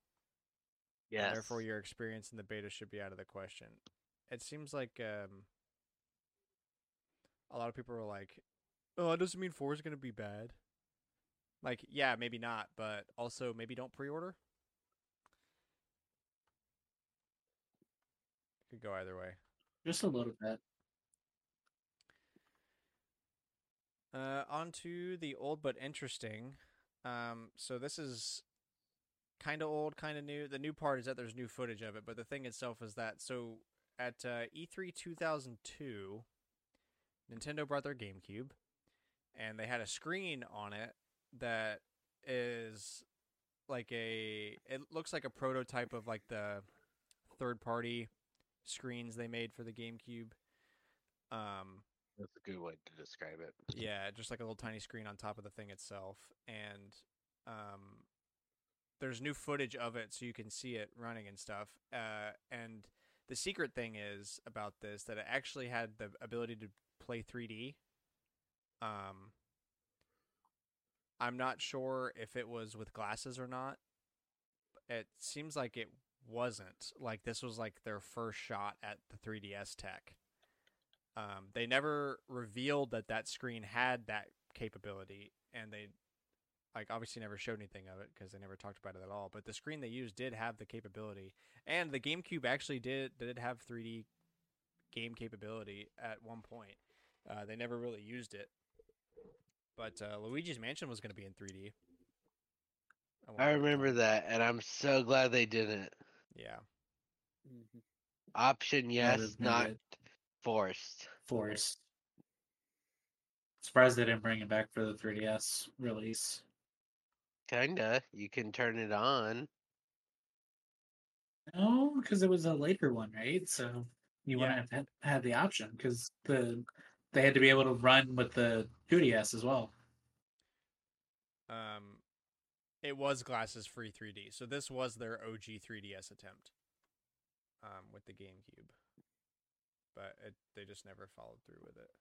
Yeah. Therefore, your experience in the beta should be out of the question. It seems like um, a lot of people are like, "Oh, it doesn't mean four is gonna be bad." Like, yeah, maybe not, but also maybe don't pre-order. Could go either way. Just a little bit. Uh, on to the old but interesting. Um, so this is kind of old, kind of new. The new part is that there's new footage of it, but the thing itself is that so at uh, E3 2002, Nintendo brought their GameCube, and they had a screen on it that is like a. It looks like a prototype of like the third-party screens they made for the GameCube. Um, That's a good way to describe it. yeah, just like a little tiny screen on top of the thing itself, and um, there's new footage of it, so you can see it running and stuff. Uh, and the secret thing is about this that it actually had the ability to play 3D. Um, I'm not sure if it was with glasses or not. It seems like it wasn't. Like this was like their first shot at the 3DS tech. Um, they never revealed that that screen had that capability, and they like obviously never showed anything of it because they never talked about it at all. But the screen they used did have the capability, and the GameCube actually did did have 3D game capability at one point. Uh, they never really used it, but uh, Luigi's Mansion was going to be in 3D. at one I point in remember that, and I'm so glad they didn't. Yeah. Mhm. Option yes, there's not good. Forced. Forced. Surprised they didn't bring it back for the 3DS release. Kinda. You can turn it on. No, because it was a later one, right? So you Yeah. wouldn't have had, had the option because the they had to be able to run with the 2DS as well. Um, it was glasses free 3D, so this was their OG 3DS attempt. Um, with the GameCube, but it, they just never followed through with it.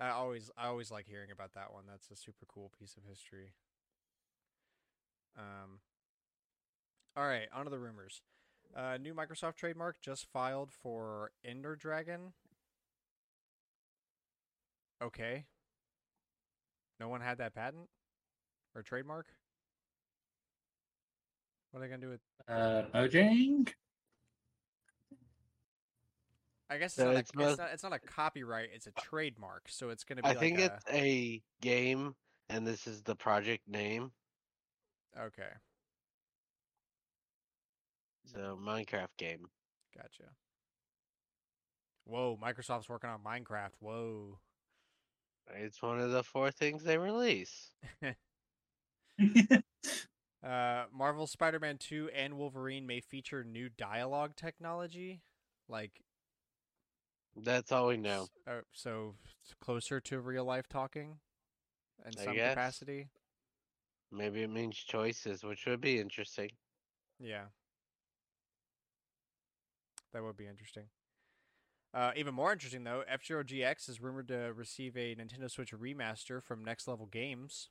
I always I always like hearing about that one. That's a super cool piece of history. Um. All right, on to the rumors. Uh, new Microsoft trademark just filed for Ender Dragon. Okay. No one had that patent or trademark. What are they gonna do with? Uh, Mojang? I guess it's, So not, it's it's not. It's not a copyright. It's a trademark. So it's gonna be. I like think a, it's a game, and this is the project name. okay. So Minecraft game. Gotcha. Whoa, Microsoft's working on Minecraft. Whoa. It's one of the four things they release. Uh, Marvel Spider-Man 2 and Wolverine may feature new dialogue technology, like That's all we know. uh, so closer to real life talking in I some guess. capacity. Maybe it means choices, which would be interesting. Yeah. That would be interesting. Uh, even more interesting though, F Zero GX is rumored to receive a Nintendo Switch remaster from Next Level Games.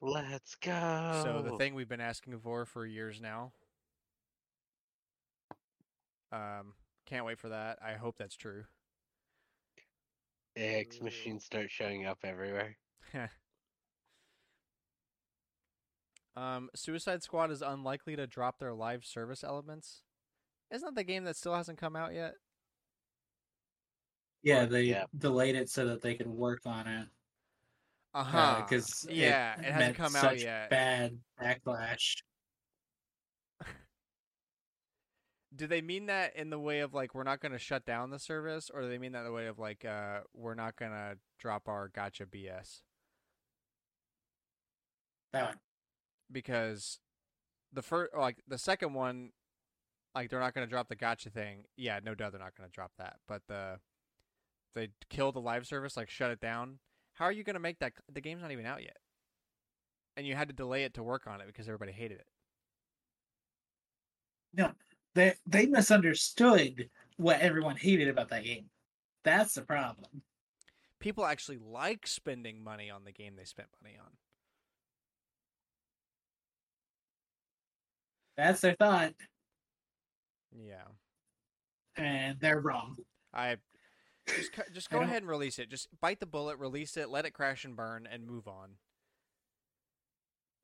Let's go. So the thing we've been asking for for years now. Um, can't wait for that. I hope that's true. AX machines start showing up everywhere. um, Suicide Squad is unlikely to drop their live service elements. Isn't that the game that still hasn't come out yet? yeah, they Yeah. delayed it so that they could work on it. Uh huh. Because yeah, it, hasn't met come out yet. Bad backlash. Do they mean that in the way of like we're not going to shut down the service, or do they mean that in the way of like uh we're not going to drop our gacha BS? That one. Because the first, like the second one, like they're not going to drop the gacha thing. Yeah, no doubt they're not going to drop that. But the they kill the live service, like shut it down. How are you going to make that? The game's not even out yet, and you had to delay it to work on it because everybody hated it. They they misunderstood what everyone hated about that game. That's the problem. People actually like spending money on the game they spent money on. That's their thought, Yeah. and they're wrong. I just just go ahead and release it. Just bite the bullet, release it, let it crash and burn, and move on.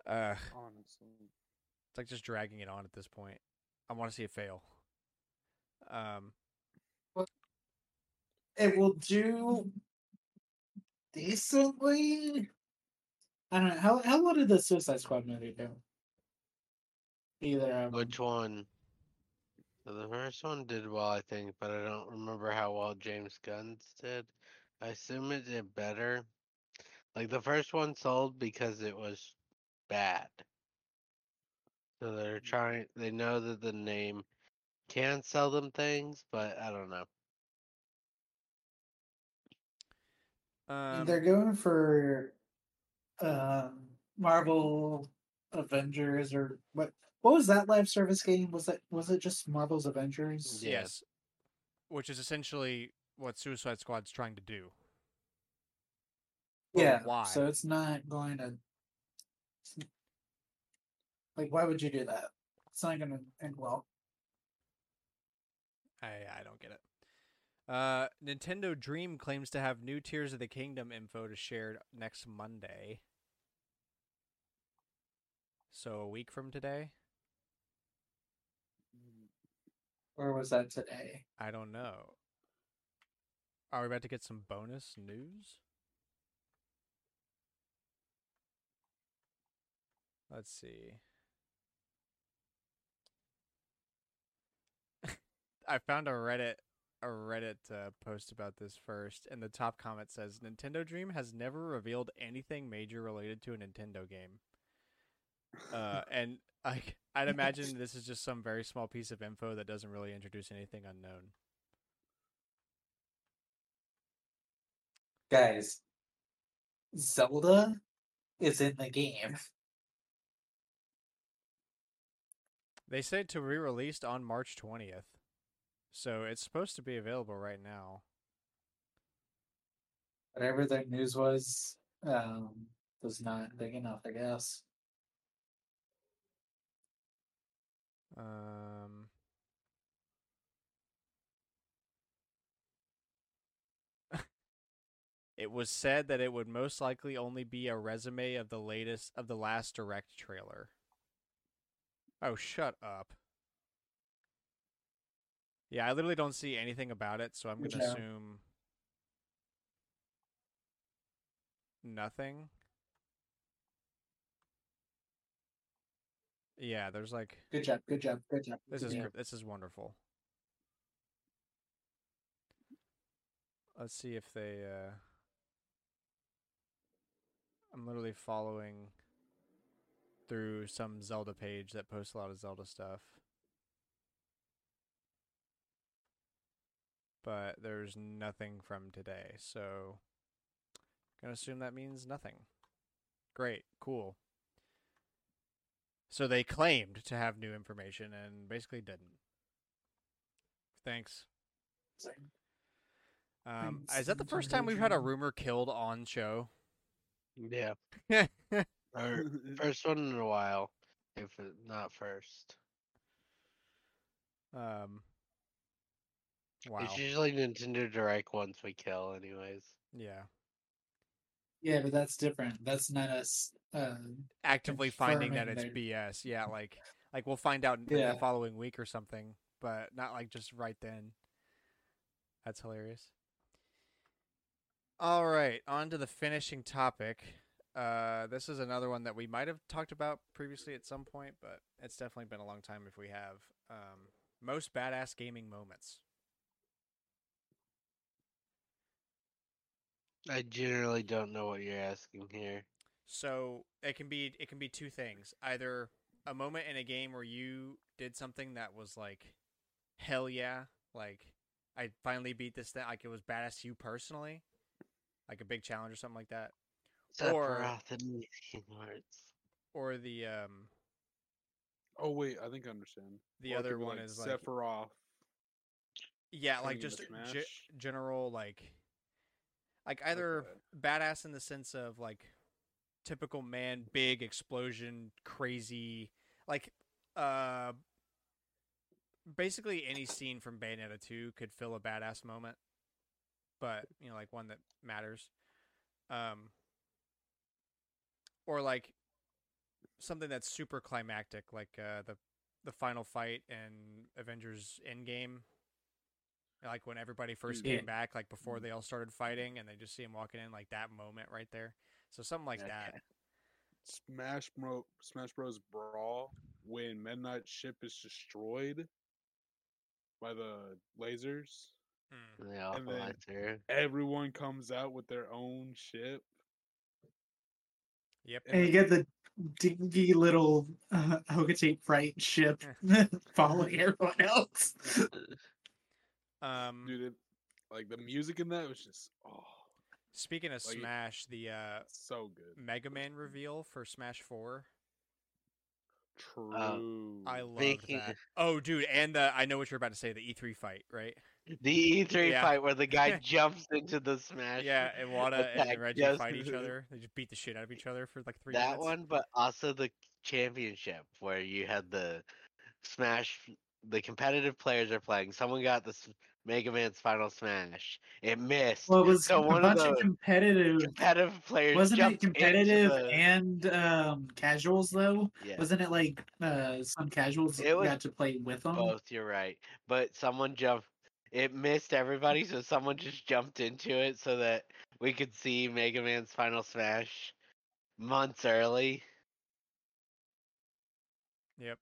Uh, Honestly. it's like just dragging it on at this point. I want to see it fail. Um, It will do decently. I don't know how how well did the Suicide Squad movie do? Either of them. Which one? So the first one did well, I think, but I don't remember how well James Gunn's did. I assume it did better. Like the first one sold because it was bad. So they're trying. They know that the name can sell them things, but I don't know. um They're going for um, Marvel Avengers or what? What was that live service game? Was that was it just Marvel's Avengers? Yes, which is essentially what Suicide Squad's trying to do. But yeah. why? So it's not going to. Like, why would you do that? It's not going to end well. I I don't get it. Uh, Nintendo Dream claims to have new Tears of the Kingdom info to share next Monday. So a week from today? Or was that today? I don't know. Are we about to get some bonus news? Let's see. I found a Reddit a Reddit uh, post about this first, and the top comment says Nintendo Dream has never revealed anything major related to a Nintendo game. Uh, and I I'd imagine this is just some very small piece of info that doesn't really introduce anything unknown. Guys, Zelda is in the game. They said to re-released on March twentieth, so it's supposed to be available right now. Whatever their news was, um, was not big enough, I guess. Um, it was said that it would most likely only be a resume of the latest of the last direct trailer. Oh, shut up. Yeah, I literally don't see anything about it, so I'm going to Yeah. assume nothing. Yeah, there's like Good job, good job, good job. this is gr- this is wonderful. Let's see if they. Uh... I'm literally following through some Zelda page that posts a lot of Zelda stuff, but there's nothing from today, so I'm gonna assume that means nothing. Great, cool. So they claimed to have new information and basically didn't. Thanks. Um, is that the first time we've had a rumor killed on show? Yeah. first one in a while, if not first. Um, wow. It's usually Nintendo Direct ones we kill, anyways. Yeah. Yeah, but that's different. That's not us. Uh, Actively finding that it's their- BS. Yeah, like like we'll find out in Yeah. the following week or something, but not like just right then. That's hilarious. All right, on to the finishing topic. Uh, this is another one that we might have talked about previously at some point, but it's definitely been a long time if we have. Um, most badass gaming moments. I generally don't know what you're asking here. So it can be it can be two things. Either a moment in a game where you did something that was like hell yeah, like I finally beat this thing like it was badass to you personally. Like a big challenge or something like that. Or- and the Kingdom Hearts. Or the um oh wait, I think I understand. the Or other one like is like Sephiroth. yeah, like just into ge- Smash. general like like either badass in the sense of like typical man, big explosion, crazy, like uh basically any scene from Bayonetta 2 could fill a badass moment, but you know like one that matters. Um or like something that's super climactic like uh the the final fight in Avengers Endgame like when everybody first Yeah. came back, like before they all started fighting, and they just see him walking in, like that moment right there. So something like that. Smash Bro Smash Bros. Brawl when Midnight ship is destroyed by the lasers. Mm. The Alpha then- Lighter. Everyone comes out with their own ship. Yep. and you get the dingy little uh, Hocotate Freight ship following everyone else. Um, Dude, it, like the music in that was just oh speaking of like Smash, the uh, so good. Mega Man reveal for Smash Four, True. I loved Making- that. Oh, dude, and the I know what you're about to say, the E3 fight, right? The E3 Yeah. fight where the guy jumps into the Smash. Yeah, and Iwata and attack Reggie just- fight each other. They just beat the shit out of each other for like three that minutes. one, but also the championship where you had the Smash. The competitive players are playing. Someone got the S- Mega Man's final Smash. It missed. Well, it was So a one bunch of the competitive. competitive players Wasn't it competitive the- and um, casuals though? yeah, Wasn't it like uh, some casuals It was got to play with them? both. You're right, but someone jumped. It missed everybody, so someone just jumped into it so that we could see Mega Man's final Smash months early. Yep.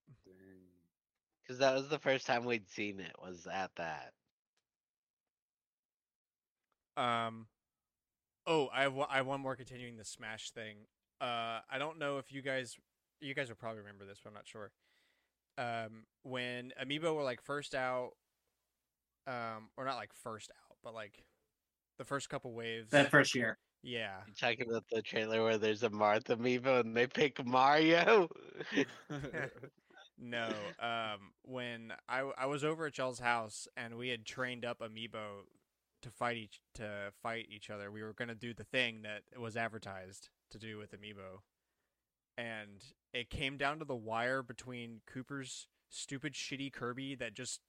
Because that was the first time we'd seen it. Was at that. Um, oh, I have I have one more continuing the Smash thing. Uh, I don't know if you guys you guys will probably remember this, but I'm not sure. Um, when Amiibo were like first out, um, or not like first out, but like the first couple waves. That first year. yeah. You talking about the trailer where there's a Marth amiibo and they pick Mario? No, um, when I I was over at Chell's house and we had trained up Amiibo to fight each to fight each other. We were gonna do the thing that was advertised to do with Amiibo, and it came down to the wire between Cooper's stupid shitty Kirby that just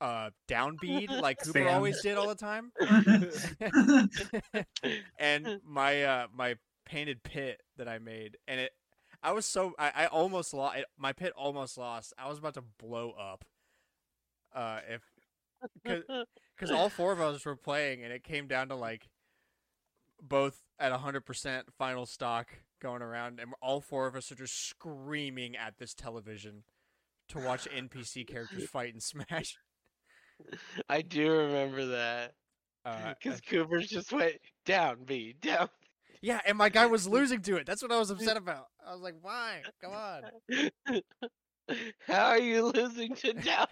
uh downbeat like Cooper Spammed. always did all the time, and my uh my painted pit that I made, and it I was so I, I almost lost my pit almost lost. I was about to blow up. Uh, if because all four of us were playing, and it came down to like both at hundred percent final stock going around, and all four of us are just screaming at this television to watch NPC characters fight and smash. I do remember that. Uh, Because Cooper's just went down, B, down. yeah, and my guy was losing to it. That's what I was upset about. I was like, "Why? Come on!" How are you losing to down?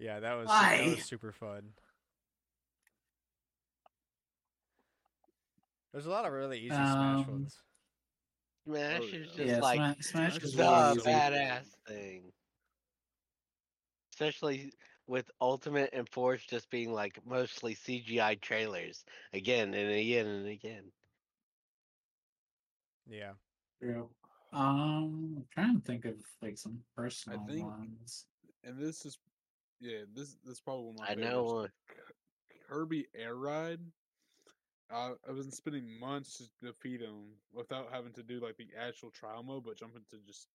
Yeah, that was that was super fun. There's a lot of really easy Smash Um, ones. Smash Oh, is just yeah, like Smash, Smash Smash is is the really easy. easy. badass thing. Especially with Ultimate and Force just being like mostly CGI trailers again and again and again. Yeah. True. Um, I'm trying to think of like some personal think- ones. and this is yeah, this this is probably one of my I know favorites. one. Kirby Air Ride. Uh, I've been spending months to defeat him without having to do like the actual trial mode, but jumping to just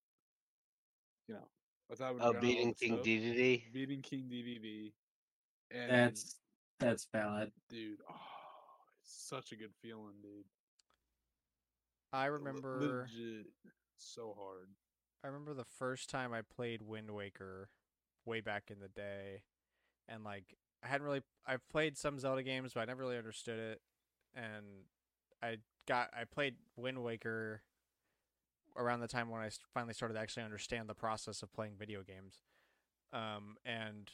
you know without having Oh, grind out all beating King stuff. DDD. beating King Dedede, and That's that's valid. dude, oh, it's such a good feeling, dude. I remember legit so hard. I remember the first time I played Wind Waker way back in the day and like I hadn't really I've played some Zelda games but I never really understood it and I got I played Wind Waker around the time when I finally started to actually understand the process of playing video games. Um and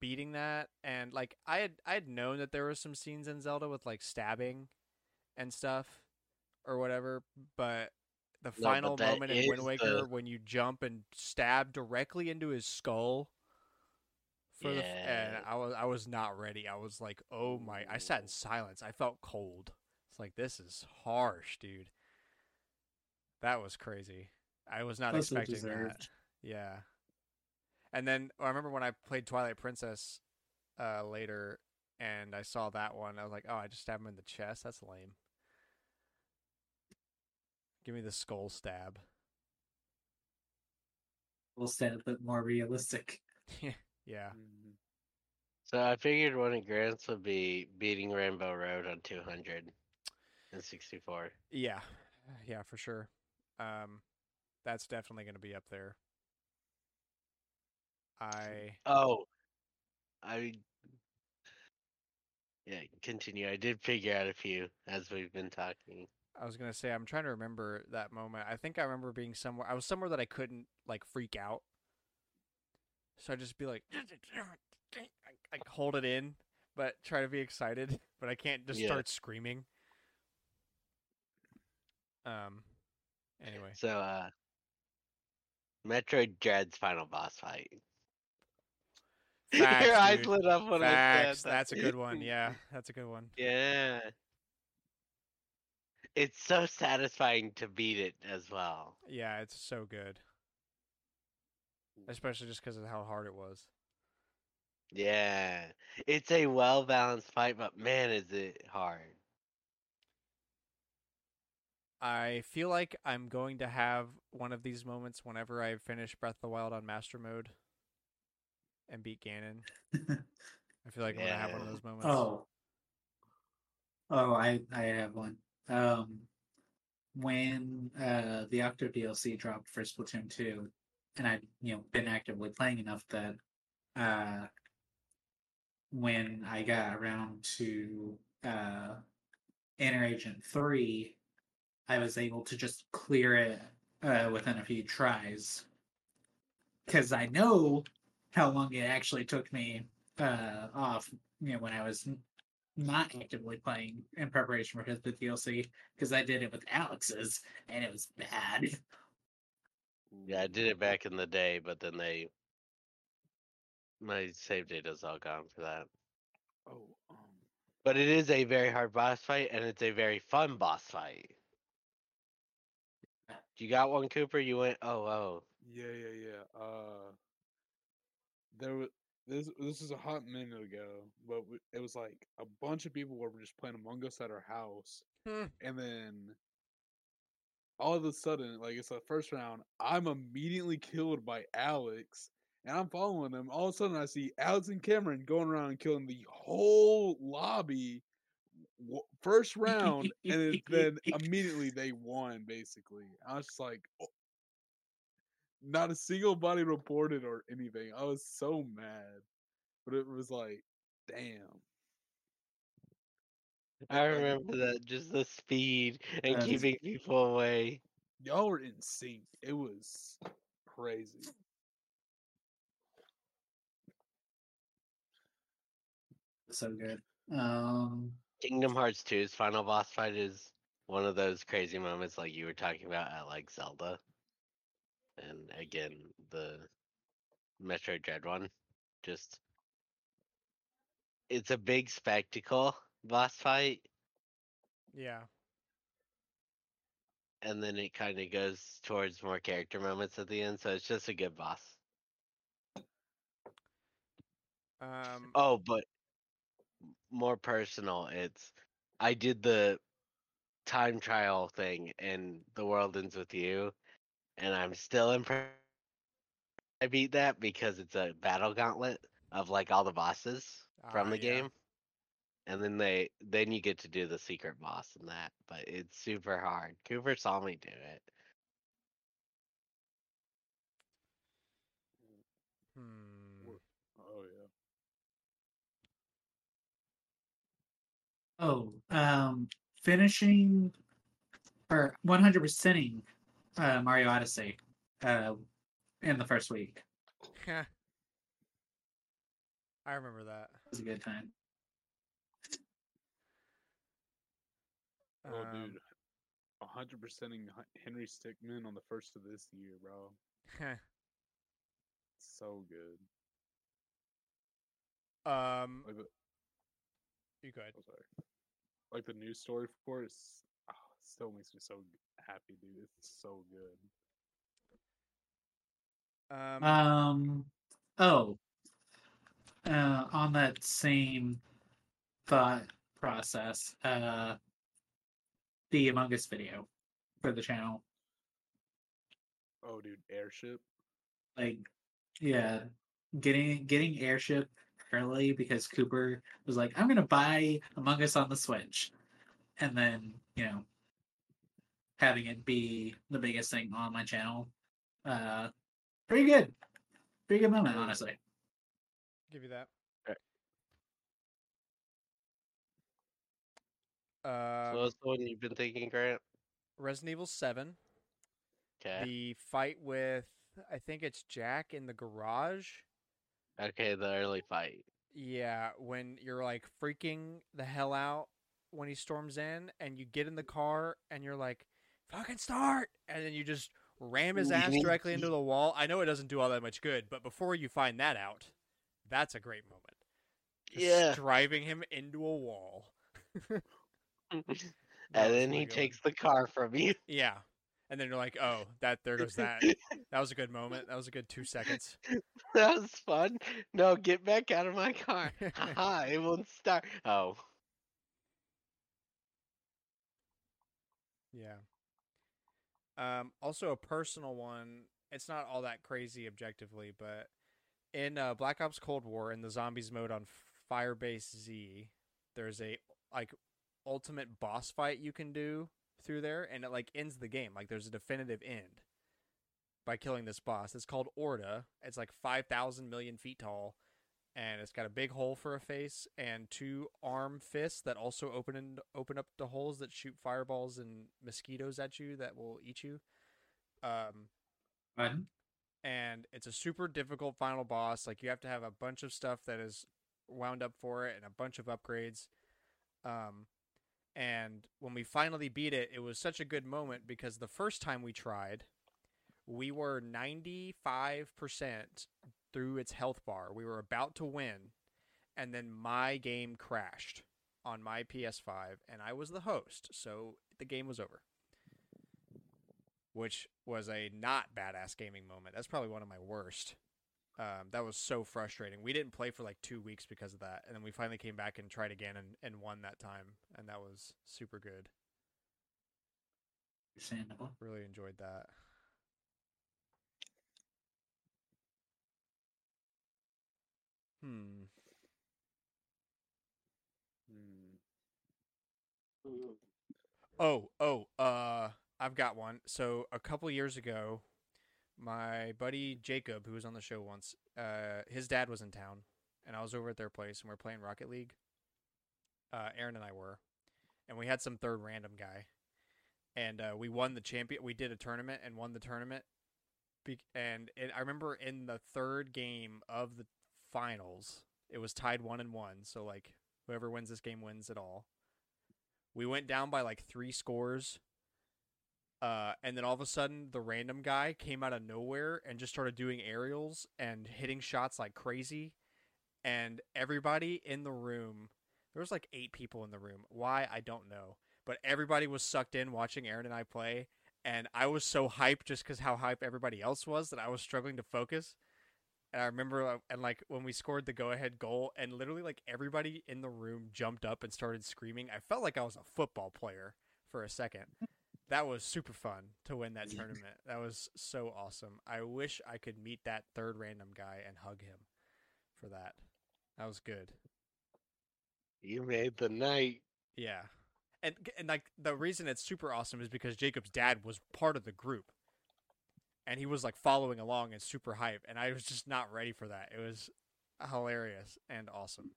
beating that and like I had I had known that there were some scenes in Zelda with like stabbing and stuff or whatever, but the No, final moment in Wind Waker the- when you jump and stab directly into his skull for the and Yeah. I was I was not ready. I was like, "Oh my." I sat in silence. I felt cold. It's like this is harsh, dude. That was crazy. I was not Also expecting that. Yeah. And then I remember when I played Twilight Princess uh, later and I saw that one, I was like, oh, I just stabbed him in the chest? That's lame. Give me the skull stab. We'll say a bit more realistic. yeah. Mhm. So I figured one of Grant's would be beating Rainbow Road on 200 and 64. Yeah. Yeah, for sure. Um, that's definitely going to be up there. I Oh, I. Yeah, continue. I did figure out a few as we've been talking. I was gonna say I'm trying to remember that moment. I think I remember being somewhere. I was somewhere that I couldn't like freak out, so I just be like, I hold it in, but try to be excited, but I can't just Yeah. start screaming. Um. Anyway, So, uh, Metroid Dread's final boss fight. Facts, Your eyes dude. lit up when facts. I said that. That's a good one. Yeah, that's a good one. Yeah. It's so satisfying to beat it as well. Yeah, it's so good, mm. especially just because of how hard it was. Yeah. It's a well balanced fight, but man, is it hard. I feel like I'm going to have one of these moments whenever I finish Breath of the Wild on Master Mode and beat Ganon. I feel like I'm gonna have one of those moments. Oh. Oh, I I have one. Um when uh the Octo DLC dropped for Splatoon 2 and I'd you know been actively playing enough that uh, when I got around to uh, Inner Agent Three, I was able to just clear it uh, within a few tries because I know how long it actually took me uh, off. You know when I was not actively playing in preparation for his the DLC because I did it with Alex's and it was bad. Yeah, I did it back in the day, but then they my save data's all gone for that. Oh, um, But it is a very hard boss fight, and it's a very fun boss fight. You got one, Cooper? You went, oh, oh. yeah, yeah, yeah. Uh, there was this. This is a hot minute ago, but w- it was like a bunch of people were just playing Among Us at our house, Hmm. and then all of a sudden, like it's the first round, I'm immediately killed by Alex, and I'm following him. All of a sudden, I see Alex and Cameron going around and killing the whole lobby. w- First round, and then, then immediately they won. Basically, I was just like, "Oh." Not a single body reported or anything. I was so mad, but it was like, damn. I remember that. Just the speed and That's- keeping people away. y'all were in sync. It was crazy. so good. Um, Kingdom Hearts 2's final boss fight is one of those crazy moments like you were talking about at like Zelda. And again, the Metroid Dread one. Just it's a big spectacle boss fight, Yeah. and then it kind of goes towards more character moments at the end, so it's just a good boss. Um. Oh, but more personal, it's I did the time trial thing and The World Ends With You, and I'm still impressed. I beat that because it's a battle gauntlet of like all the bosses from ah, the yeah. game. And then they then you get to do the secret boss and that, but it's super hard. Cooper saw me do it. Hmm. Oh yeah. oh, um, finishing or one hundred percenting uh, Mario Odyssey uh, in the first week Yeah, I remember that. It was a good time. Oh Um, dude. A hundred percenting Henry Stickmin on the first of this year, bro. So good. um. Like the, You go ahead. oh, sorry. Like the news story for it, s- oh, it still makes me so g- happy, dude. It's so good. Um. Um, oh, uh, on that same thought process, uh, the Among Us video for the channel, Oh, dude, airship. like, yeah, getting getting airship early because Cooper was like, "I'm gonna buy Among Us on the Switch," and then you know, having it be the biggest thing on my channel, uh, pretty good, pretty good moment, honestly. give you that. Okay. Uh, so what's the one you've been thinking, Grant? Resident Evil Seven. Okay. The fight with I think it's Jack in the garage. Okay, the early fight. Yeah, when you're like freaking the hell out when he storms in, and you get in the car, and you're like, "Fucking start!" and then you just ram his ass directly into the wall. I know it doesn't do all that much good, but before you find that out, that's a great moment. Just Yeah. driving him into a wall. And then he takes the car from you. Yeah, and then you're like, "Oh, that there goes that." that was a good moment. That was a good two seconds. that was fun. No, get back out of my car. Haha, it won't start. Oh, Yeah. Um, also a personal one. It's not all that crazy objectively, but in uh, Black Ops Cold War in the zombies mode on Firebase Z, there's a like ultimate boss fight you can do through there, and it like ends the game. Like there's a definitive end. by killing this boss. It's called Orda. It's like 5,000 million feet tall, and it's got a big hole for a face and two arm fists that also open and open up the holes that shoot fireballs and mosquitoes at you that will eat you. Um, and it's a super difficult final boss. Like you have to have a bunch of stuff that is wound up for it and a bunch of upgrades. Um, and when we finally beat it, it was such a good moment because the first time we tried, we were 95% through its health bar. We were about to win, and then my game crashed on my PS5, and I was the host, so the game was over. Which was a not badass gaming moment. That's probably one of my worst. Um, that was so frustrating. We didn't play for like two weeks because of that, and then we finally came back and tried again and, and won that time, and that was super good. Understandable. Really enjoyed that. Hmm. Hmm. Oh, oh, uh, I've got one. So a couple years ago, my buddy Jacob, who was on the show once, uh, his dad was in town, and I was over at their place, and we are playing Rocket League. Uh, Aaron and I were, and we had some third random guy, and uh, we won the champion. We did a tournament and won the tournament. Be- and it, I remember in the third game of the finals, it was tied one and one. So like whoever wins this game wins it all. We went down by like three scores. Uh, and then all of a sudden, the random guy came out of nowhere and just started doing aerials and hitting shots like crazy. And everybody in the room, there was like eight people in the room. Why I don't know, but everybody was sucked in watching Aaron and I play. And I was so hyped just because how hype everybody else was that I was struggling to focus. And I remember, uh, and like when we scored the go-ahead goal, and literally like everybody in the room jumped up and started screaming. I felt like I was a football player for a second. That was super fun to win that tournament. That was so awesome. I wish I could meet that third random guy and hug him for that. That was good. You made the night. Yeah. And and like the reason it's super awesome is because Jacob's dad was part of the group. And he was like following along and super hype and I was just not ready for that. It was hilarious and awesome.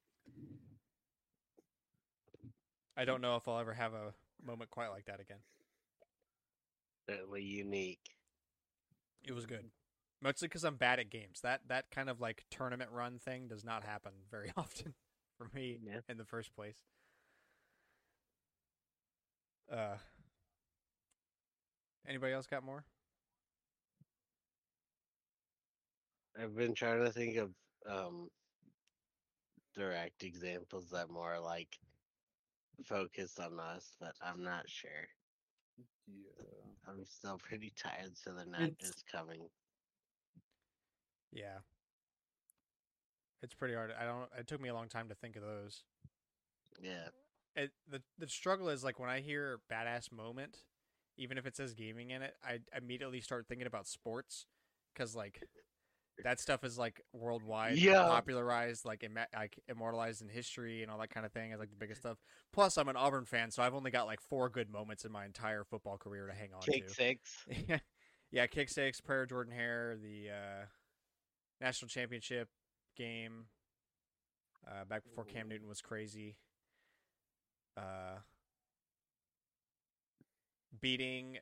I don't know if I'll ever have a moment quite like that again. Certainly unique. It was good. Mostly because I'm bad at games. That that kind of like tournament run thing does not happen very often for me Yeah. in the first place. Uh, anybody else got more? I've been trying to think of um direct examples that more like focus on us, but I'm not sure. Yeah. I'm still pretty tired, so the nap It's- is coming. Yeah, it's pretty hard. I don't. It took me a long time to think of those. Yeah. It the the struggle is like when I hear badass moment, even if it says gaming in it, I immediately start thinking about sports because like that stuff is like worldwide Yeah. popularized, like like immortalized in history and all that kind of thing. Is like the biggest stuff. Plus, I'm an Auburn fan, so I've only got like four good moments in my entire football career to hang on Kick to. six. yeah, kick six, prayer Jordan Hare, the uh, national championship game uh, back before Cam Newton was crazy. Uh, beating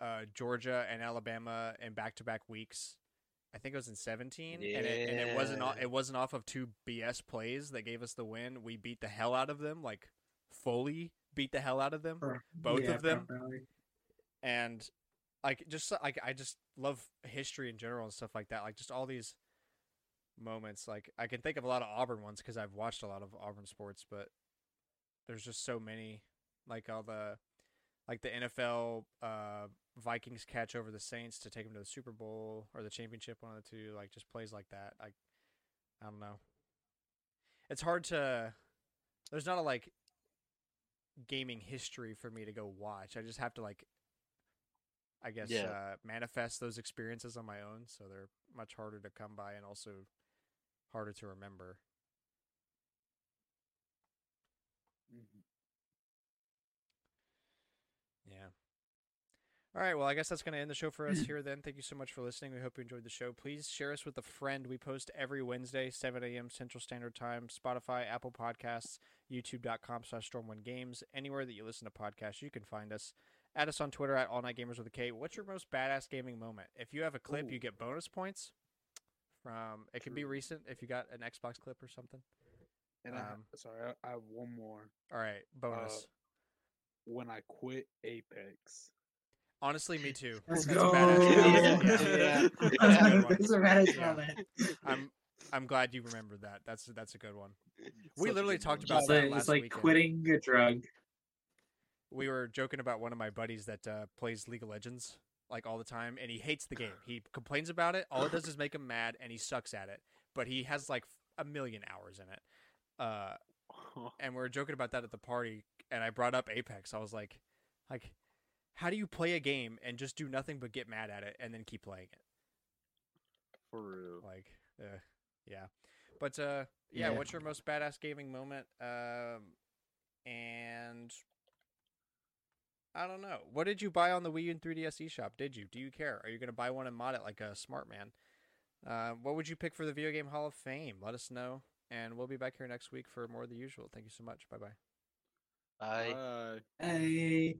uh, Georgia and Alabama in back-to-back weeks. I think it was in 17, and, it, and it wasn't it wasn't off of two BS plays that gave us the win. We beat the hell out of them, like fully beat the hell out of them Or- Both yeah, of them? properly. and like just like I just love history in general and stuff like that. Like just all these moments. Like I can think of a lot of Auburn ones because I've watched a lot of Auburn sports, but there's just so many. Like all the like the NFL uh, Vikings catch over the Saints to take them to the Super Bowl or the championship, one of the two. Like just plays like that. Like I don't know. It's hard to. There's not a like gaming history for me to go watch. I just have to like I guess Yeah. uh, manifest those experiences on my own, so they're much harder to come by and also harder to remember. Yeah. All right, well, I guess that's going to end the show for us here then. Thank you so much for listening. We hope you enjoyed the show. Please share us with a friend. We post every Wednesday, 7 a.m. Central Standard Time, Spotify, Apple Podcasts, youtube.com slash storm1games. Anywhere that you listen to podcasts, you can find us. Add us on Twitter at All Night Gamers with a K. What's your most badass gaming moment? If you have a clip, Ooh. you get bonus points. From It can be recent if you got an Xbox clip or something. And I, Um, sorry, I, I have one more. All right, bonus. When I quit Apex. Honestly, me too. Let's That's a go. badass moment. Yeah. That's a good one. That's a badass moment. I'm I'm glad you remembered that. That's that's a good one. Such We a literally talked one. about It's that like, last it's like weekend. quitting a drug. We were joking about one of my buddies that uh, plays League of Legends like all the time, and he hates the game. He complains about it. All it does is make him mad, and he sucks at it. But he has like a million hours in it. Uh, and we were joking about that at the party, and I brought up Apex. I was like, like, how do you play a game and just do nothing but get mad at it and then keep playing it? For real. Like, uh, yeah. But uh, yeah, Yeah. what's your most badass gaming moment? Um, and I don't know. What did you buy on the Wii U and 3DS eShop? Did you? Do you care? Are you going to buy one and mod it like a smart man? Uh, what would you pick for the Video Game Hall of Fame? Let us know. And we'll be back here next week for more of the usual. Thank you so much. Bye bye. I Bye. Hey.